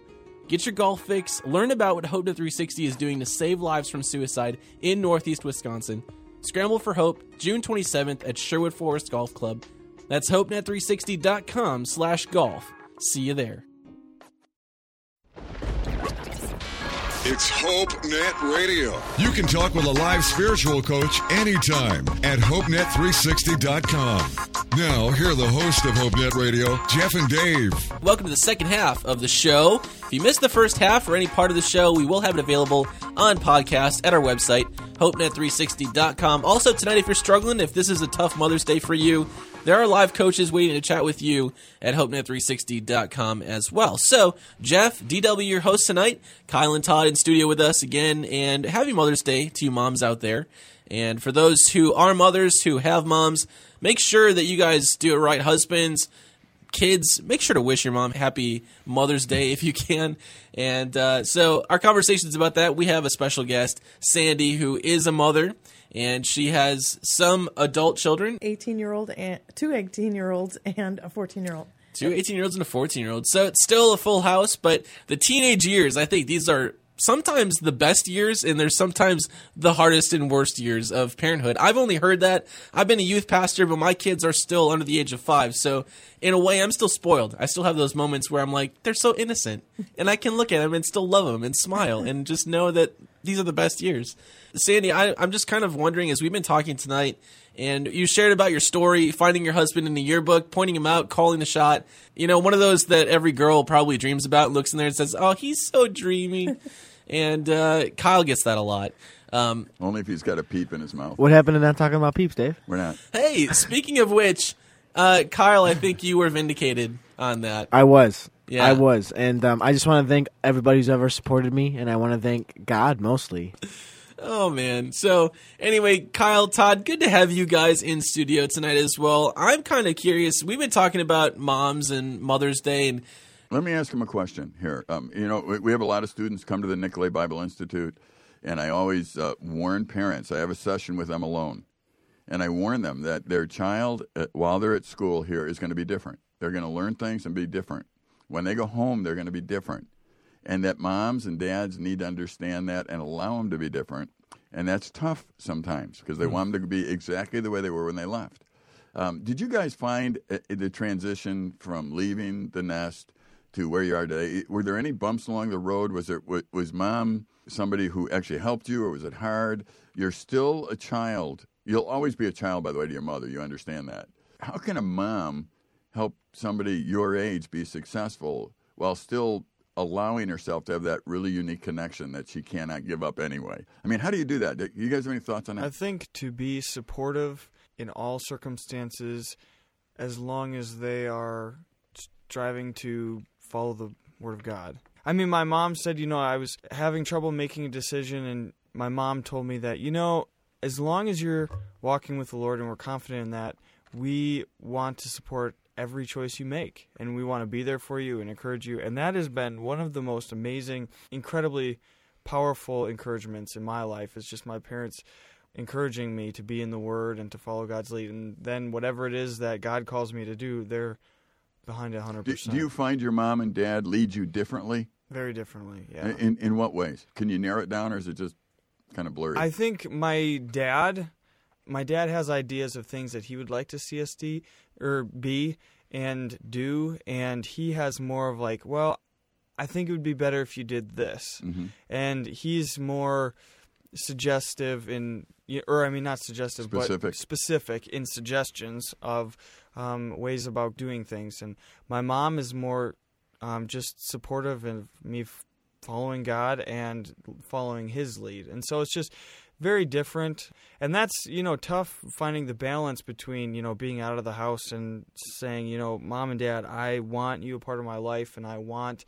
Get your golf fix, learn about what HopeNet360 is doing to save lives from suicide in Northeast Wisconsin. Scramble for Hope, June 27th at Sherwood Forest Golf Club. That's HopeNet360.com slash golf. See you there. It's Hope Net Radio. You can talk with a live spiritual coach anytime at HopeNet360.com. Now, here are the hosts of Hope Net Radio, Jeff and Dave. Welcome to the second half of the show. If you missed the first half or any part of the show, we will have it available on podcast at our website, hopenet360.com. Also, tonight, if you're struggling, if this is a tough Mother's Day for you, there are live coaches waiting to chat with you at hopenet360.com as well. So, Jeff, DW, your host tonight, Kyle and Todd in studio with us again, and happy Mother's Day to you moms out there. And for those who are mothers, who have moms, make sure that you guys do it right. Husbands, kids, make sure to wish your mom happy Mother's Day if you can. And uh, so, our conversations about that, we have a special guest, Sandy, who is a mother, and she has some adult children, 18 year old and two 18 year olds and a 14 year old. two 18 year olds and a 14 year old. So, it's still a full house, but the teenage years, I think these are sometimes the best years and there's sometimes the hardest and worst years of parenthood. I've only heard that. I've been a youth pastor, but my kids are still under the age of 5. So in a way I'm still spoiled. I still have those moments where I'm like they're so innocent and I can look at them and still love them and smile and just know that these are the best years. Sandy, I, I'm just kind of wondering as we've been talking tonight and you shared about your story, finding your husband in the yearbook, pointing him out, calling the shot. You know, one of those that every girl probably dreams about, looks in there and says, "Oh, he's so dreamy." And uh, Kyle gets that a lot. Um, Only if he's got a peep in his mouth. What happened to not talking about peeps, Dave? We're not. hey, speaking of which, uh, Kyle, I think you were vindicated on that. I was. Yeah. I was. And um, I just want to thank everybody who's ever supported me, and I want to thank God mostly. Oh man. So anyway, Kyle, Todd, good to have you guys in studio tonight as well. I'm kind of curious. We've been talking about moms and Mother's Day, and Let me ask him a question here. Um, you know, we, we have a lot of students come to the Nicolet Bible Institute, and I always uh, warn parents. I have a session with them alone, and I warn them that their child, uh, while they're at school here, is going to be different. They're going to learn things and be different. When they go home, they're going to be different, and that moms and dads need to understand that and allow them to be different. And that's tough sometimes because they want them to be exactly the way they were when they left. Um, did you guys find uh, the transition from leaving the nest to where you are today? Were there any bumps along the road? Was it was, mom somebody who actually helped you, or was it hard? You're still a child. You'll always be a child, by the way, to your mother. You understand that. How can a mom help somebody your age be successful while still allowing herself to have that really unique connection that she cannot give up anyway? I mean, how do you do that? Do you guys have any thoughts on that? I think to be supportive in all circumstances, as long as they are striving to follow the Word of God. I mean, my mom said, you know, I was having trouble making a decision, and my mom told me that, you know, as long as you're walking with the Lord and we're confident in that, we want to support every choice you make and we want to be there for you and encourage you. And that has been one of the most amazing, incredibly powerful encouragements in my life is just my parents encouraging me to be in the word and to follow God's lead and then whatever it is that God calls me to do they're behind it 100%. Do, do you find your mom and dad lead you differently? Very differently, yeah. In in what ways? Can you narrow it down, or is it just kind of blurry? I think my dad, my dad has ideas of things that he would like to see us do or be and do, and he has more of like, well, I think it would be better if you did this, Mhm. and he's more suggestive in, or I mean, not suggestive, Specific. but specific in suggestions of um, ways about doing things, and my mom is more um, just supportive of me f- following God and following His lead. And so it's just very different. And that's, you know, tough finding the balance between, you know, being out of the house and saying, you know, mom and dad, I want you a part of my life and I want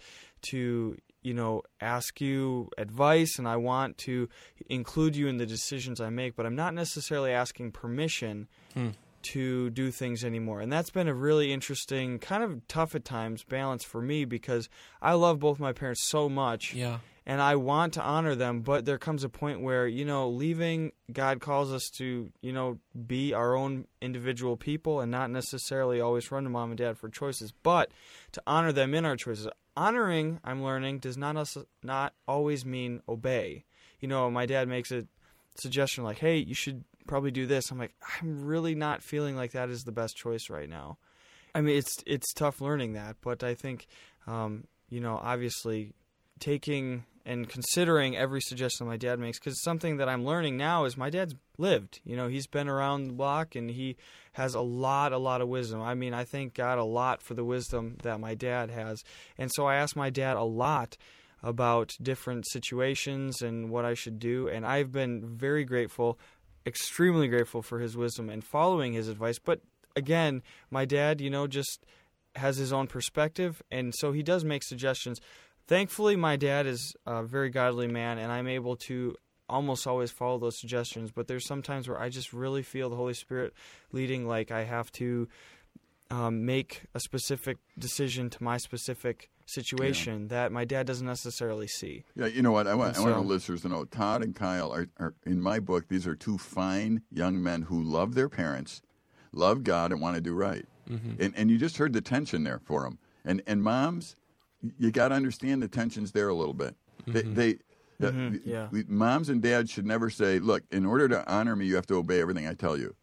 to, you know, ask you advice and I want to include you in the decisions I make, but I'm not necessarily asking permission Hmm. to do things anymore. And that's been a really interesting, kind of tough at times balance for me because I love both my parents so much. Yeah. And I want to honor them, but there comes a point where, you know, leaving, God calls us to, you know, be our own individual people and not necessarily always run to mom and dad for choices, but to honor them in our choices. Honoring, I'm learning, does not us- not always mean obey. You know, my dad makes a suggestion like, "Hey, you should probably do this." I'm like, I'm really not feeling like that is the best choice right now. I mean, it's it's tough learning that, but I think, um, you know, obviously taking and considering every suggestion my dad makes because something that I'm learning now is my dad's lived. You know, he's been around the block and he has a lot, a lot of wisdom. I mean, I thank God a lot for the wisdom that my dad has, and so I ask my dad a lot about different situations and what I should do, and I've been very grateful, extremely grateful for his wisdom and following his advice. But again, my dad, you know, just has his own perspective, and so he does make suggestions. Thankfully, my dad is a very godly man, and I'm able to almost always follow those suggestions. But there's sometimes where I just really feel the Holy Spirit leading, like I have to um, make a specific decision to my specific situation that my dad doesn't necessarily see. Yeah, you know what? I want, I want So- our listeners to know Todd and Kyle are, are, in my book, these are two fine young men who love their parents, love God, and want to do right. Mhm. And, and you just heard the tension there for them. And, and moms, you got to understand the tension's there a little bit. They, Mhm. they uh, Mhm, yeah. moms and dads should never say, look, in order to honor me, you have to obey everything I tell you.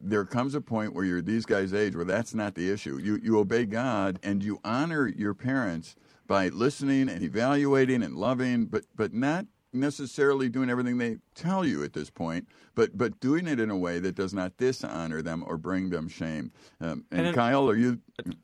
There comes a point where you're these guys' age where that's not the issue. You, you obey God and you honor your parents by listening and evaluating and loving, but, but not necessarily doing everything they tell you at this point, but, but doing it in a way that does not dishonor them or bring them shame. Um, and And Kyle, are you?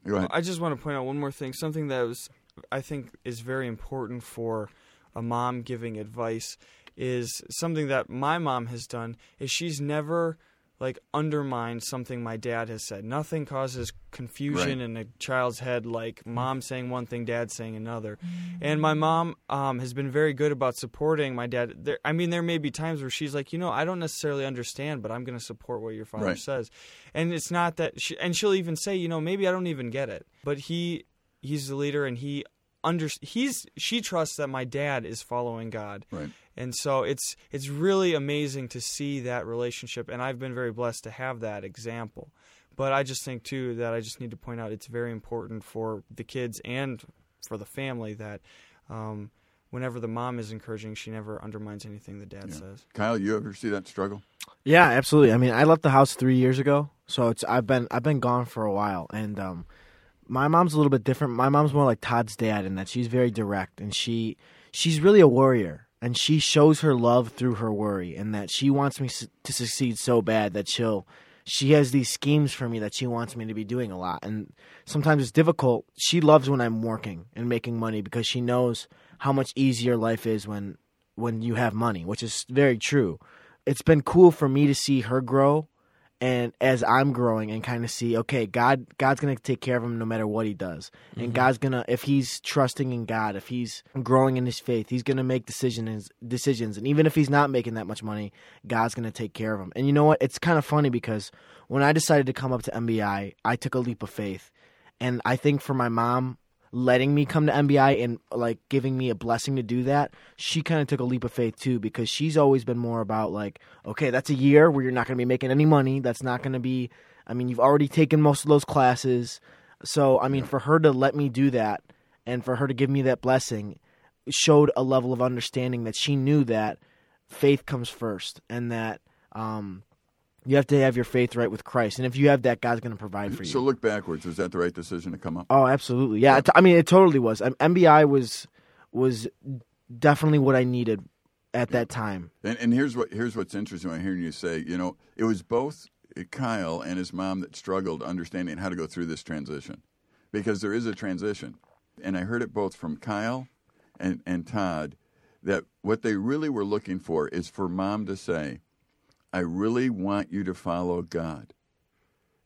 Go ahead. I just want to point out one more thing. Something that was, I think, is very important for a mom giving advice is something that my mom has done is she's never like undermined something my dad has said. Nothing causes confusion Right. in a child's head like mom saying one thing, dad saying another. And my mom um, has been very good about supporting my dad. There, I mean, there may be times where she's like, you know, I don't necessarily understand, but I'm going to support what your father Right. says. And it's not that, she, and she'll even say, you know, maybe I don't even get it, but he, he's the leader, and he under he's she trusts that my dad is following God. Right. And so it's it's really amazing to see that relationship and I've been very blessed to have that example. But I just think too that I just need to point out it's very important for the kids and for the family that um, whenever the mom is encouraging, she never undermines anything the dad says. Kyle, you ever see that struggle? Yeah, absolutely. I mean, I left the house three years ago, so it's I've been I've been gone for a while, and um, my mom's a little bit different. My mom's more like Todd's dad in that she's very direct, and she she's really a warrior, and she shows her love through her worry, and that she wants me to succeed so bad that she'll she has these schemes for me that she wants me to be doing a lot, and sometimes it's difficult. She loves when I'm working and making money because she knows how much easier life is when when you have money, which is very true it's been cool for me to see her grow and as I'm growing and kind of see okay God God's to take care of him no matter what he does. And mm-hmm. God's going to if he's trusting in God if he's growing in his faith he's to make decisions decisions. And even if he's not making that much money God's to take care of him. And you know what? It's kind of funny because when I decided to come up to NBI I took a leap of faith. And I think for my mom letting me come to NBI and like giving me a blessing to do that, she kind of took a leap of faith too because she's always been more about like, okay, that's a year where you're not going to be making any money. That's not going to be. I mean, you've already taken most of those classes, so I mean, for her to let me do that and for her to give me that blessing showed a level of understanding that she knew that faith comes first and that um, you have to have your faith right with Christ, and if you have that, God's going to provide for you. So look backwards. Was that the right decision to come up? Oh, absolutely. Yeah, it- I mean, it totally was. NBI was was definitely what I needed at that time. And, and here's what here's what's interesting. I'm hearing you say, you know, it was both Kyle and his mom that struggled understanding how to go through this transition, because there is a transition, and I heard it both from Kyle and and Todd that what they really were looking for is for mom to say, "I really want you to follow God,"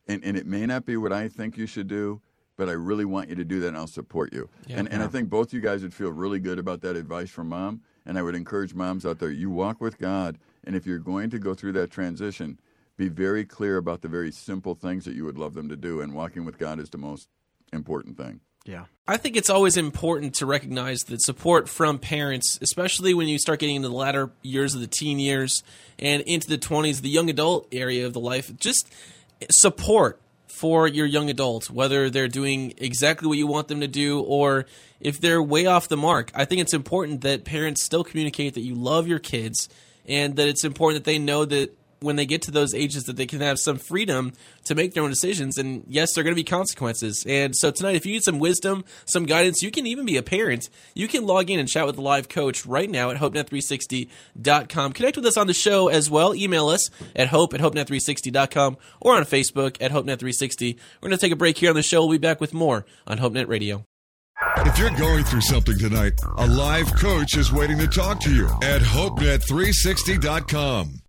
and and it may not be what I think you should do. But I really want you to do that, and I'll support you. Yeah. and and I think both you guys would feel really good about that advice from mom. And I would encourage moms out there: you walk with God, and if you're going to go through that transition, be very clear about the very simple things that you would love them to do. And walking with God is the most important thing. Yeah. I think it's always important to recognize that support from parents, especially when you start getting into the latter years of the teen years and into the 20s, the young adult area of the life, just support for your young adult, whether they're doing exactly what you want them to do or if they're way off the mark. I think it's important that parents still communicate that you love your kids and that it's important that they know that when they get to those ages that they can have some freedom to make their own decisions and yes there are going to be consequences. And so tonight if you need some wisdom some guidance you can even be a parent. You can log in and chat with the live coach right now at hopenet360.com connect with us on the show as well. Email us at hope at hopenet360.com or on facebook at hopenet360 we're going to take a break here on the show. We'll be back with more on hopenet radio. If you're going through something tonight, a live coach is waiting to talk to you at HopeNet360.com.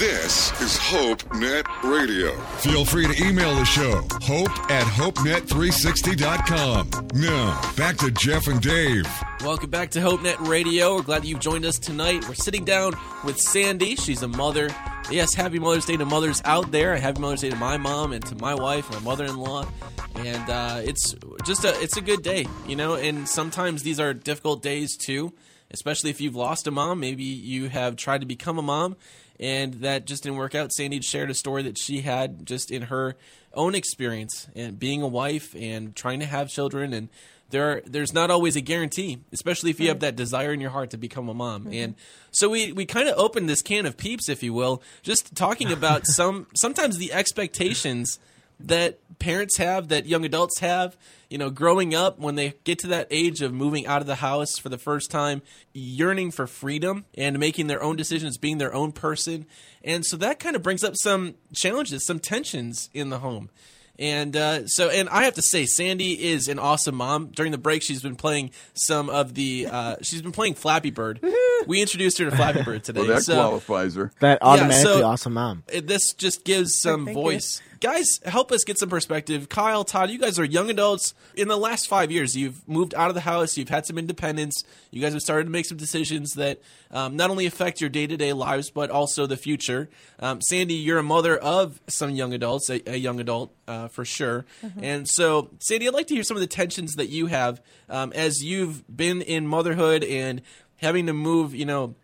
This is HopeNet Radio. Feel free to email the show, hope at HopeNet360.com. Now, back to Jeff and Dave. Welcome back to HopeNet Radio. We're glad that you've joined us tonight. We're sitting down with Sandy. She's a mother. Yes, happy Mother's Day to mothers out there. Happy Mother's Day to my mom and to my wife, my mother-in-law. And uh, it's just a it's a good day, you know. And sometimes these are difficult days too, especially if you've lost a mom. Maybe you have tried to become a mom, and that just didn't work out. Sandy shared a story that she had just in her own experience and being a wife and trying to have children and there are, there's not always a guarantee, especially if you have that desire in your heart to become a mom. Mm-hmm. And so we, we kind of opened this can of peeps, if you will, just talking about some sometimes the expectations that parents have, that young adults have, you know, growing up when they get to that age of moving out of the house for the first time, yearning for freedom and making their own decisions, being their own person. And so that kind of brings up some challenges, some tensions in the home. And uh, so, and I have to say, Sandy is an awesome mom. During the break, she's been playing some of the. Uh, she's been playing Flappy Bird. we introduced her to Flappy Bird today. Well, that so qualifies her. That Yeah, automatically so- awesome mom. it- this just gives some Thank you. voice. Guys, help us get some perspective. Kyle, Todd, you guys are young adults. In the last five years, you've moved out of the house. You've had some independence. You guys have started to make some decisions that um, not only affect your day to day lives, but also the future. Um, Sandy, you're a mother of some young adults, a, a young adult uh, for sure. And so, Sandy, I'd like to hear some of the tensions that you have um, as you've been in motherhood and having to move, you know,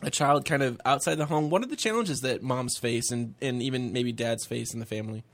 a child kind of outside the home, what are the challenges that moms face and, and even maybe dads face in the family?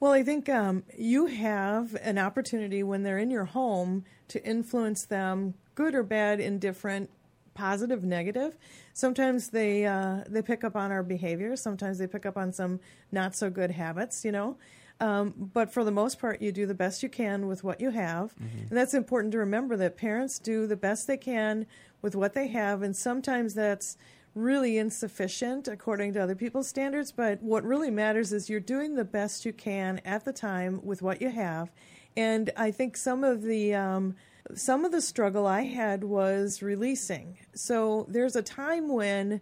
Well, I think um, you have an opportunity when they're in your home to influence them, good or bad, indifferent, positive, negative. Sometimes they uh, they pick up on our behavior. Sometimes they pick up on some not so good habits. You know. Um, but for the most part, you do the best you can with what you have. And that's important to remember that parents do the best they can with what they have. And sometimes that's really insufficient according to other people's standards. But what really matters is you're doing the best you can at the time with what you have. And I think some of the. Um, some of the struggle I had was releasing. So there's a time when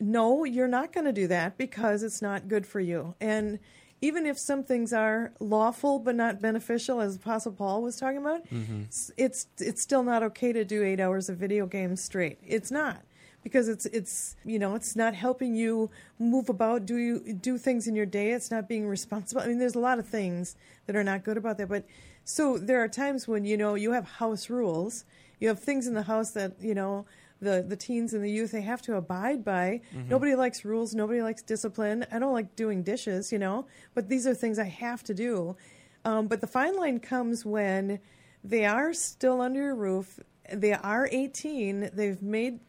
no, you're not going to do that because it's not good for you. And even if some things are lawful but not beneficial, as Apostle Paul was talking about, mm-hmm. s- it's it's still not okay to do eight hours of video games straight. It's not because it's it's you know it's not helping you move about, do you do things in your day. It's not being responsible. I mean, there's a lot of things that are not good about that. But so there are times when you know you have house rules, you have things in the house that you know the the teens and the youth they have to abide by. Mm-hmm. Nobody likes rules. Nobody likes discipline. I don't like doing dishes, you know, but these are things I have to do. Um, but the fine line comes when they are still under your roof. They are 18. They've made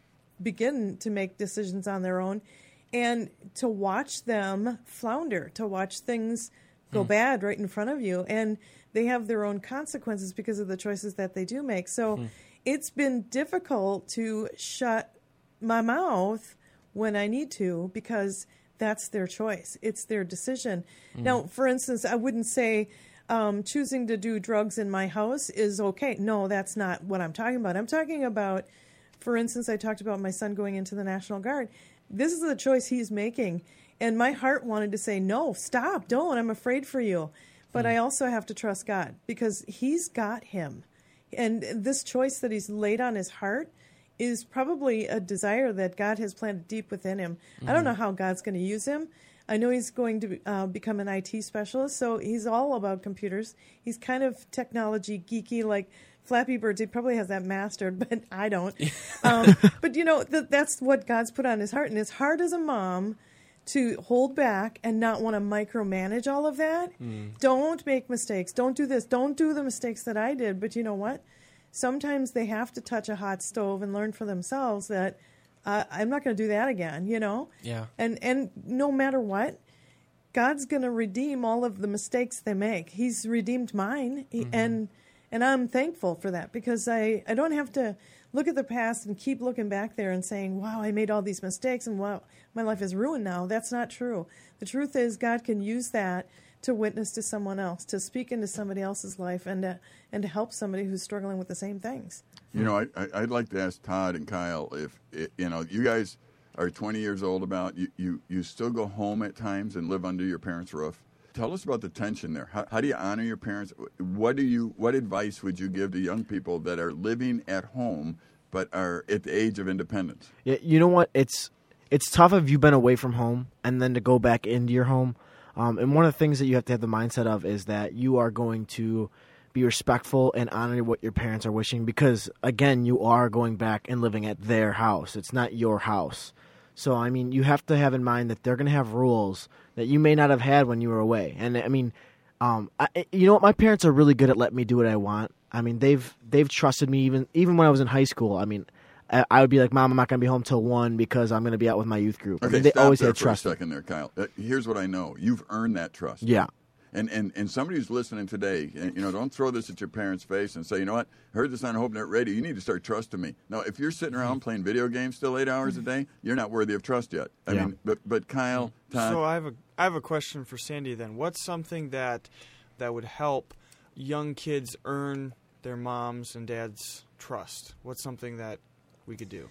begin to make decisions on their own, and to watch them flounder, to watch things go hmm. bad right in front of you, and they have their own consequences because of the choices that they do make. So hmm. It's been difficult to shut my mouth when I need to because that's their choice. It's their decision. Now, for instance, I wouldn't say um, choosing to do drugs in my house is okay. No, that's not what I'm talking about. I'm talking about, for instance, I talked about my son going into the National Guard. This is the choice he's making. And my heart wanted to say, no, stop, don't. I'm afraid for you. But I also have to trust God because he's got him. And this choice that he's laid on his heart is probably a desire that God has planted deep within him. I don't know how God's going to use him. I know he's going to uh, become an IT specialist, so he's all about computers. He's kind of technology geeky, like Flappy Birds. He probably has that mastered, but I don't. um, but you know, th- that's what God's put on his heart, and it's hard as a mom to hold back and not want to micromanage all of that. Don't make mistakes. Don't do this. Don't do the mistakes that I did. But you know what? Sometimes they have to touch a hot stove and learn for themselves that uh, I'm not going to do that again. You know. Yeah. And and no matter what, God's going to redeem all of the mistakes they make. He's redeemed mine, He- and and I'm thankful for that because I I don't have to look at the past and keep looking back there and saying, "Wow, I made all these mistakes and wow, my life is ruined now." That's not true. The truth is God can use that to witness to someone else, to speak into somebody else's life and to and to help somebody who's struggling with the same things. You know, I, I'd like to ask Todd and Kyle if you know you guys are 20 years old. About you, you, you still go home at times and live under your parents' roof. Tell us about the tension there. How, how do you honor your parents? What do you? What advice would you give to young people that are living at home but are at the age of independence? Yeah, you know what? It's it's tough if you've been away from home and then to go back into your home. Um, and one of the things that you have to have the mindset of is that you are going to be respectful and honor what your parents are wishing because again, you are going back and living at their house. It's not your house. So I mean, you have to have in mind that they're going to have rules that you may not have had when you were away. And I mean, um, I, you know what? My parents are really good at letting me do what I want. I mean, they've they've trusted me even even when I was in high school. I mean, I, I would be like, "Mom, I'm not going to be home till one because I'm going to be out with my youth group." I mean, they always there had for trust. a second there, Kyle. Uh, here's what I know: you've earned that trust. Yeah. And, and and somebody who's listening today, and, you know, don't throw this at your parents' face and say, you know what, I heard this on HopeNet Radio. You need to start trusting me. No, if you're sitting around mm-hmm. playing video games still eight hours a day, you're not worthy of trust yet. I Yeah. mean, but but Kyle, mm-hmm. Todd, So I have a I have a question for Sandy then. What's something that that would help young kids earn their moms and dads' trust? What's something that we could do?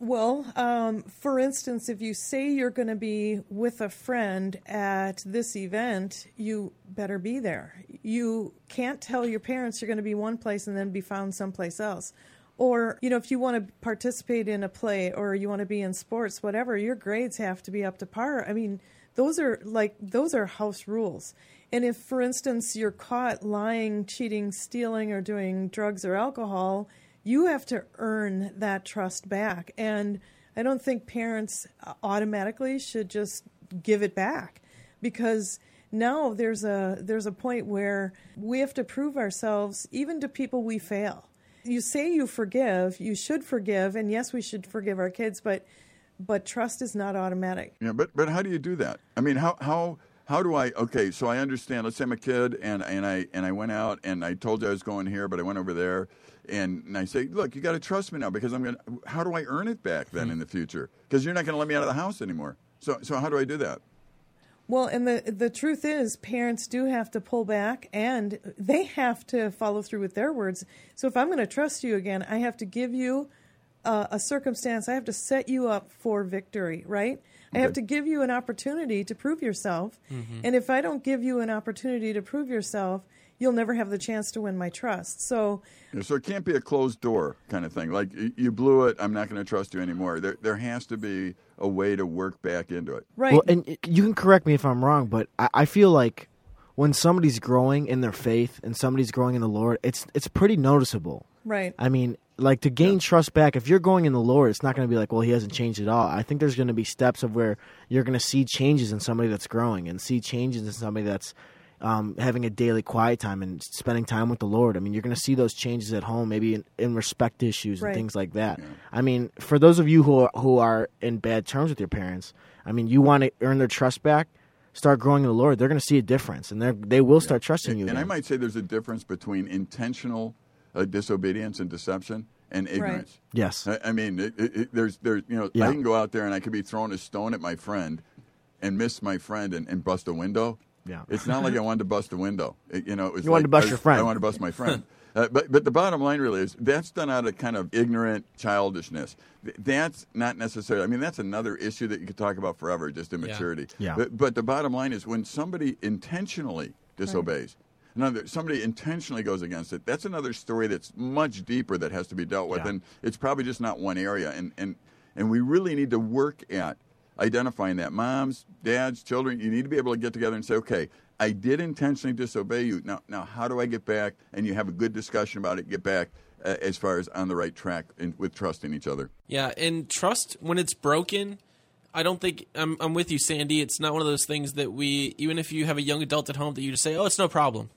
Well, um, for instance, if you say you're going to be with a friend at this event, you better be there. You can't tell your parents you're going to be one place and then be found someplace else. Or, you know, if you want to participate in a play or you want to be in sports, whatever, your grades have to be up to par. I mean, those are like, those are house rules. And if, for instance, you're caught lying, cheating, stealing, or doing drugs or alcohol, you have to earn that trust back. And I don't think parents uh, automatically should just give it back because now there's a there's a point where we have to prove ourselves even to people we fail. You say you forgive, you should forgive, and yes, we should forgive our kids, but but trust is not automatic. Yeah, but but how do you do that? I mean, how how how do I? Okay, so I understand. Let's say I'm a kid, and and I and I went out and I told you I was going here, but I went over there, and, and I say, look, you got to trust me now because I'm gonna. How do I earn it back then in the future? Because you're not going to let me out of the house anymore. So so how do I do that? Well, and the the truth is, parents do have to pull back, and they have to follow through with their words. So if I'm going to trust you again, I have to give you uh, a circumstance. I have to set you up for victory, right? I have to give you an opportunity to prove yourself. Mm-hmm. And if I don't give you an opportunity to prove yourself, you'll never have the chance to win my trust. So, Yeah, So it can't be a closed door kind of thing. Like you blew it, I'm not going to trust you anymore. There there has to be a way to work back into it. right. Well, and you can correct me if I'm wrong, but I, I feel like when somebody's growing in their faith and somebody's growing in the Lord, it's it's pretty noticeable. right. I mean, like to gain trust back, if you're going in the Lord, it's not going to be like, well, he hasn't changed at all. I think there's going to be steps of where you're going to see changes in somebody that's growing and see changes in somebody that's um, having a daily quiet time and spending time with the Lord. I mean, you're going to see those changes at home, maybe in, in respect issues Right. and things like that. I mean, for those of you who are, who are in bad terms with your parents, I mean, you want to earn their trust back. Start growing in the Lord. They're going to see a difference, and they they will start trusting you. And I might say there's a difference between intentional uh, disobedience and deception and ignorance. Yes. I, I mean, it, it, it, there's, there's, you know, Yeah. I can go out there and I could be throwing a stone at my friend and miss my friend and, and bust a window. Yeah. It's not like I wanted to bust a window. It- you know, it was You wanted to bust I- your friend. I wanted to bust my friend. uh, but but the bottom line really is that's done out of kind of ignorant childishness. That's not necessarily. I mean, that's another issue that you could talk about forever, just immaturity. Yeah. But, but the bottom line is when somebody intentionally disobeys. Another, somebody intentionally goes against it. That's another story that's much deeper that has to be dealt with, Yeah. and it's probably just not one area. And, and and we really need to work at identifying that. Moms, dads, children, you need to be able to get together and say, okay, I did intentionally disobey you. Now, now, how do I get back? And you have a good discussion about it. Get back uh, as far as on the right track in, with trusting each other. Yeah, and trust when it's broken. I don't think I'm, I'm with you, Sandy. It's not one of those things that we, even if you have a young adult at home, that you just say, "Oh, it's no problem."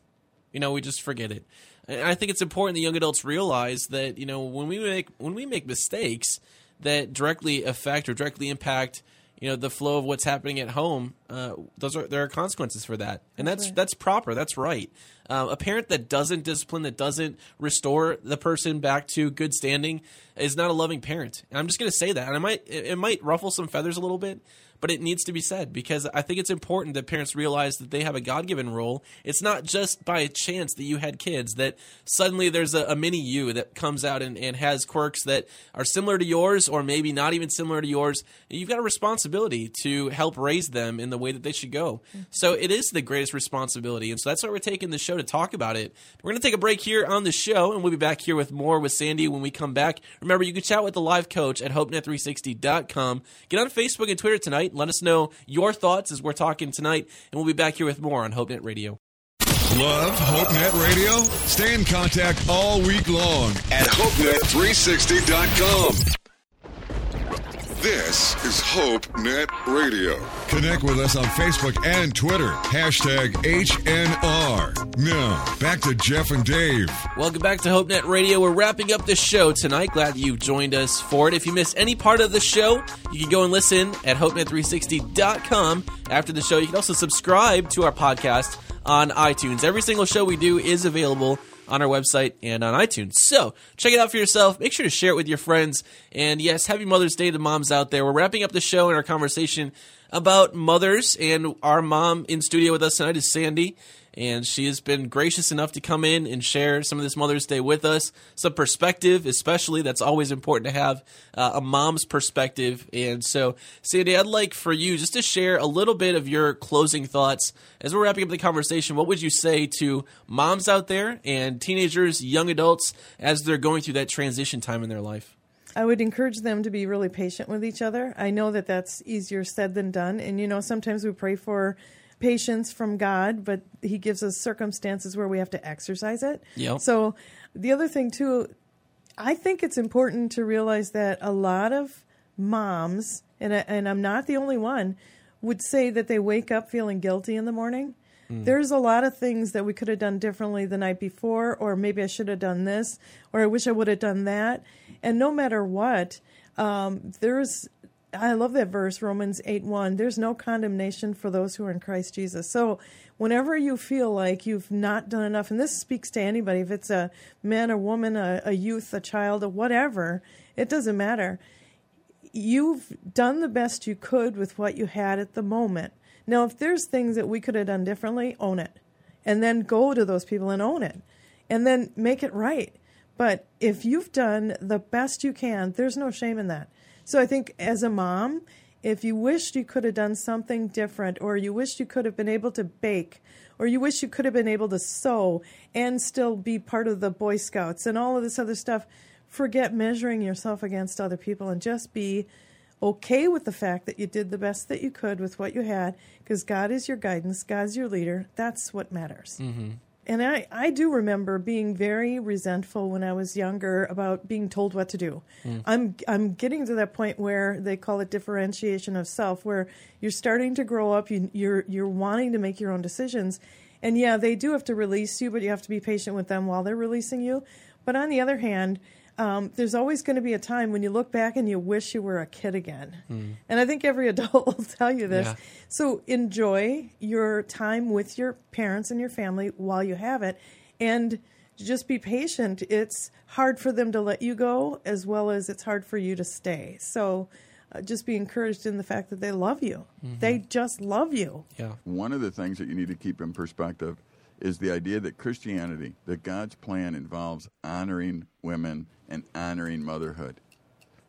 You know, we just forget it. And I think it's important that young adults realize that you know when we make when we make mistakes that directly affect or directly impact you know the flow of what's happening at home. Uh, those are there are consequences for that, and that's that's, proper. That's right. Um, a parent that doesn't discipline, that doesn't restore the person back to good standing, is not a loving parent. And I'm just going to say that, and i might it, it might ruffle some feathers a little bit, but it needs to be said because I think it's important that parents realize that they have a God given role. It's not just by chance that you had kids, that suddenly there's a, a mini you that comes out and, and has quirks that are similar to yours or maybe not even similar to yours. You've got a responsibility to help raise them in the way that they should go. So it is the greatest responsibility. And so that's why we're taking the show to talk about it. We're going to take a break here on the show, and we'll be back here with more with Sandy when we come back. Remember, you can chat with the live coach at HopeNet360.com. Get on Facebook and Twitter tonight. Let us know your thoughts as we're talking tonight, and we'll be back here with more on HopeNet Radio. Love HopeNet Radio? Stay in contact all week long at HopeNet360.com. This is HopeNet Radio. Connect with us on Facebook and Twitter. Hashtag HNR. Now, back to Jeff and Dave. Welcome back to HopeNet Radio. We're wrapping up the show tonight. Glad you've joined us for it. If you missed any part of the show, you can go and listen at HopeNet360.com. After the show, you can also subscribe to our podcast on iTunes. Every single show we do is available on our website and on iTunes. So check it out for yourself. Make sure to share it with your friends. And yes, happy Mother's Day to moms out there. We're wrapping up the show and our conversation about mothers. And our mom in studio with us tonight is Sandy. and she has been gracious enough to come in and share some of this Mother's Day with us. Some perspective, especially that's always important to have uh, a mom's perspective. And so, Sandy, I'd like for you just to share a little bit of your closing thoughts as we're wrapping up the conversation. What would you say to moms out there and teenagers, young adults, as they're going through that transition time in their life? I would encourage them to be really patient with each other. I know that that's easier said than done. And, you know, sometimes we pray for patience from God, but He gives us circumstances where we have to exercise it. Yep. So, the other thing, too, I think it's important to realize that a lot of moms, and, I, and I'm not the only one, would say that they wake up feeling guilty in the morning. Hmm. There's a lot of things that we could have done differently the night before, or maybe I should have done this, or I wish I would have done that. And no matter what, um, there's I love that verse, Romans 8 1. There's no condemnation for those who are in Christ Jesus. So, whenever you feel like you've not done enough, and this speaks to anybody, if it's a man, a woman, a, a youth, a child, or whatever, it doesn't matter. You've done the best you could with what you had at the moment. Now, if there's things that we could have done differently, own it. And then go to those people and own it. And then make it right. But if you've done the best you can, there's no shame in that. So I think as a mom, if you wished you could have done something different, or you wished you could have been able to bake, or you wish you could have been able to sew and still be part of the Boy Scouts and all of this other stuff, forget measuring yourself against other people and just be okay with the fact that you did the best that you could with what you had because God is your guidance, God's your leader. That's what matters. Mm-hmm. And I, I do remember being very resentful when I was younger about being told what to do. Mm. I'm I'm getting to that point where they call it differentiation of self, where you're starting to grow up, you, you're you're wanting to make your own decisions, and yeah, they do have to release you, but you have to be patient with them while they're releasing you. But on the other hand, um, there's always going to be a time when you look back and you wish you were a kid again. And I think every adult will tell you this. Yeah. So enjoy your time with your parents and your family while you have it. And just be patient. It's hard for them to let you go as well as it's hard for you to stay. So uh, just be encouraged in the fact that they love you. They just love you. Yeah. One of the things that you need to keep in perspective is the idea that Christianity, that God's plan involves honoring women and honoring motherhood.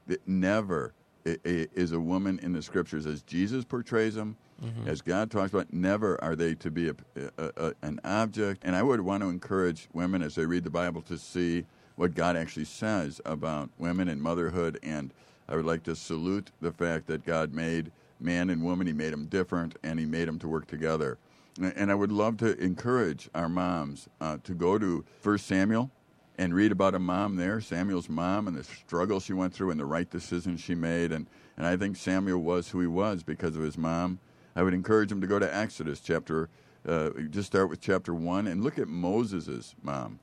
That never is a woman in the scriptures, as Jesus portrays them, mm-hmm. as God talks about, never are they to be a, a, a, an object. And I would want to encourage women as they read the Bible to see what God actually says about women and motherhood. And I would like to salute the fact that God made man and woman, He made them different, and He made them to work together. And and I would love to encourage our moms uh, to go to 1 Samuel and read about a mom there, Samuel's mom, and the struggle she went through and the right decisions she made. And, and I think Samuel was who he was because of his mom. I would encourage him to go to Exodus chapter, uh, just start with chapter 1 and look at Moses' mom.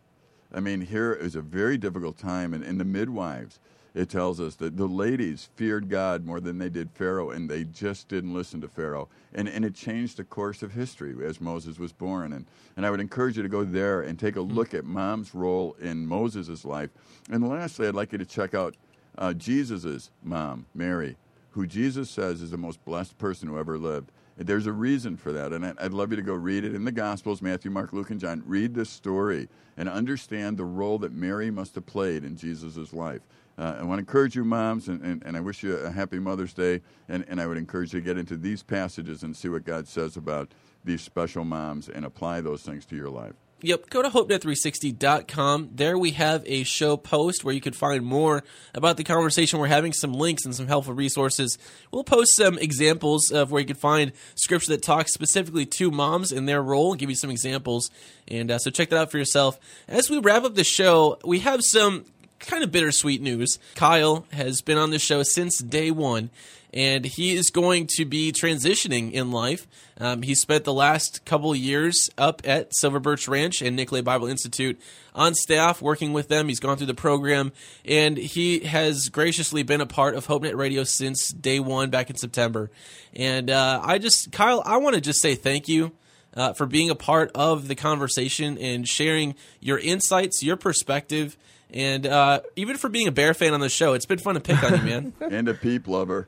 I mean, here is a very difficult time, and in the midwives, it tells us that the ladies feared God more than they did Pharaoh, and they just didn't listen to Pharaoh. And, and it changed the course of history as Moses was born. And, and I would encourage you to go there and take a look at mom's role in Moses' life. And lastly, I'd like you to check out uh, Jesus' mom, Mary, who Jesus says is the most blessed person who ever lived. And There's a reason for that, and I'd love you to go read it in the Gospels Matthew, Mark, Luke, and John. Read this story and understand the role that Mary must have played in Jesus' life. Uh, I want to encourage you, moms, and, and, and I wish you a happy Mother's Day. And, and I would encourage you to get into these passages and see what God says about these special moms and apply those things to your life. Yep, go to hopenet360.com. There we have a show post where you can find more about the conversation we're having, some links and some helpful resources. We'll post some examples of where you can find scripture that talks specifically to moms and their role give you some examples. And uh, so check that out for yourself. As we wrap up the show, we have some kind of bittersweet news. Kyle has been on the show since day one, and he is going to be transitioning in life. Um, he spent the last couple years up at Silver Birch Ranch and Nicolet Bible Institute on staff, working with them. He's gone through the program, and he has graciously been a part of HopeNet Radio since day one back in September. And uh, I just, Kyle, I want to just say thank you uh, for being a part of the conversation and sharing your insights, your perspective, and uh, even for being a Bear fan on the show. It's been fun to pick on you, man. And a peep lover.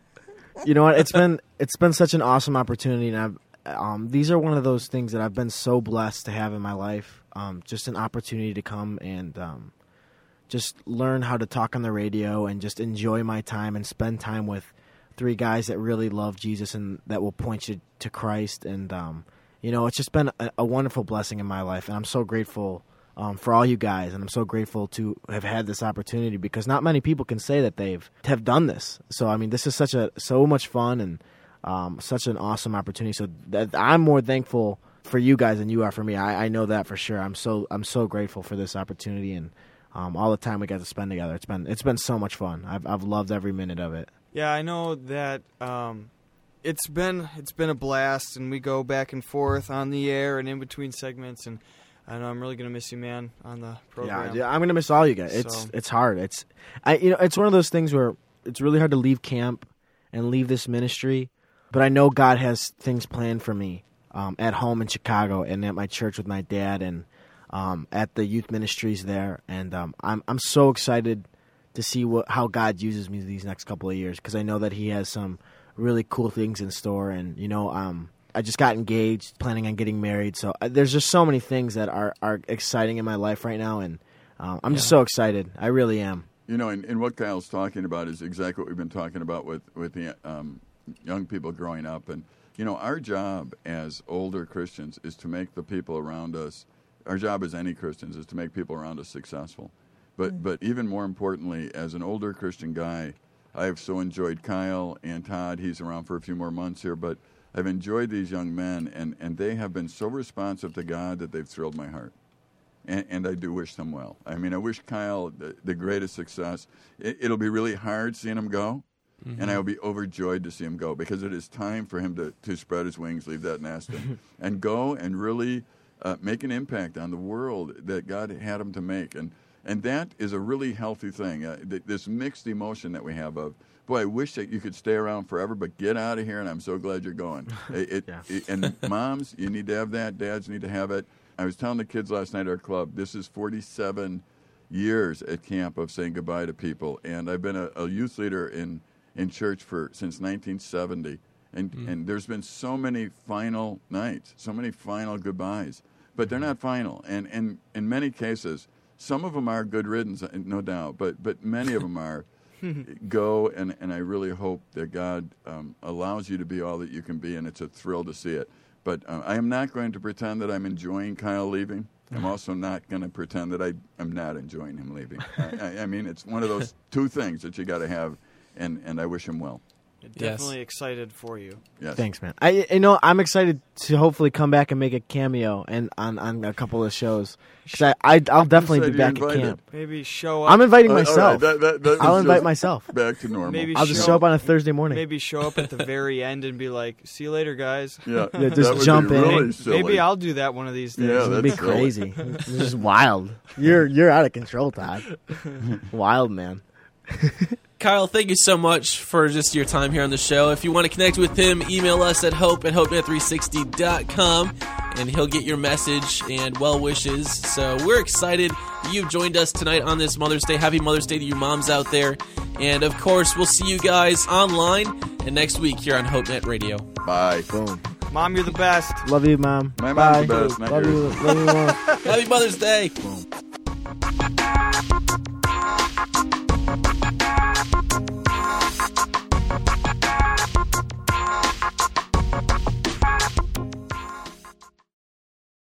you know what? It's been it's been such an awesome opportunity, and I've um, these are one of those things that I've been so blessed to have in my life. Um, just an opportunity to come and um, just learn how to talk on the radio and just enjoy my time and spend time with three guys that really love Jesus and that will point you to Christ. And um, you know, it's just been a, a, wonderful blessing in my life, and I'm so grateful um, for all you guys, and I'm so grateful to have had this opportunity because not many people can say that they've have done this. So I mean, this is such a so much fun and um, such an awesome opportunity. So that I'm more thankful for you guys than you are for me. I, I know that for sure. I'm so I'm so grateful for this opportunity and um, all the time we got to spend together. It's been it's been so much fun. I've I've loved every minute of it. Yeah, I know that um, it's been it's been a blast, and we go back and forth on the air and in between segments, and I know I'm really gonna miss you, man, on the program. Yeah, I'm gonna miss all you guys. It's so. it's hard. It's I you know it's one of those things where it's really hard to leave camp and leave this ministry, but I know God has things planned for me um, at home in Chicago and at my church with my dad and um, at the youth ministries there, and um, I'm I'm so excited to see what how God uses me these next couple of years because I know that He has some really cool things in store, and you know, um, I just got engaged, planning on getting married, so uh, there's just so many things that are are exciting in my life right now, and uh, I'm yeah. just so excited. I really am. You know, and, and, what Kyle's talking about is exactly what we've been talking about with with the um, young people growing up, and you know, our job as older Christians is to make the people around us. Our job as any Christians is to make people around us successful. But mm. but even more importantly, as an older Christian guy, I have so enjoyed Kyle and Todd. He's around for a few more months here, but I've enjoyed these young men, and, and they have been so responsive to God that they've thrilled my heart. And, and I do wish them well. I mean, I wish Kyle the, the greatest success. It, will be really hard seeing him go, mm-hmm. and I will be overjoyed to see him go because it is time for him to, to spread his wings, leave that nest, and, and go and really uh, make an impact on the world that God had him to make. And and that is a really healthy thing. Uh, th- this mixed emotion that we have of, boy, I wish that you could stay around forever, but get out of here, and I'm so glad you're going. it, it, yeah. it, and moms, you need to have that. Dads need to have it. I was telling the kids last night at our club, this is 47 years at camp of saying goodbye to people, and I've been a, a youth leader in in church for since 1970, and mm. and there's been so many final nights, so many final goodbyes, but they're not final, and and in many cases some of them are good riddance, no doubt, but but many of them are. go and, and I really hope that God um, allows you to be all that you can be, and it's a thrill to see it. But uh, I am not going to pretend that I'm enjoying Kyle leaving. I'm also not going to pretend that I am not enjoying him leaving. I, I, mean, it's one of those two things that you got to have, and, and I wish him well. Definitely yes. excited for you. Yes. Thanks, man. I you know I'm excited to hopefully come back and make a cameo and on, on a couple of shows because I, I will definitely be back at camp. Maybe show up. I'm inviting myself. Right, that, that, that I'll invite myself. Back to normal. Maybe I'll just show up on a Thursday morning. Maybe show up at the very end and be like, "See you later, guys." Yeah, yeah just jump in. Really maybe I'll do that one of these days. Yeah, It'd be crazy. it's just wild. You're you're out of control, Todd. wild man. Kyle, thank you so much for just your time here on the show. If you want to connect with him, email us at hope at hopenet360.com and he'll get your message and well wishes. So we're excited you've joined us tonight on this Mother's Day. Happy Mother's Day to you moms out there. And of course, we'll see you guys online and next week here on HopeNet Radio. Bye. Boom. Mom, you're the best. Love you, Mom. My Bye. mom's the best. Love you. Love you, Mom. Happy Mother's Day. Boom.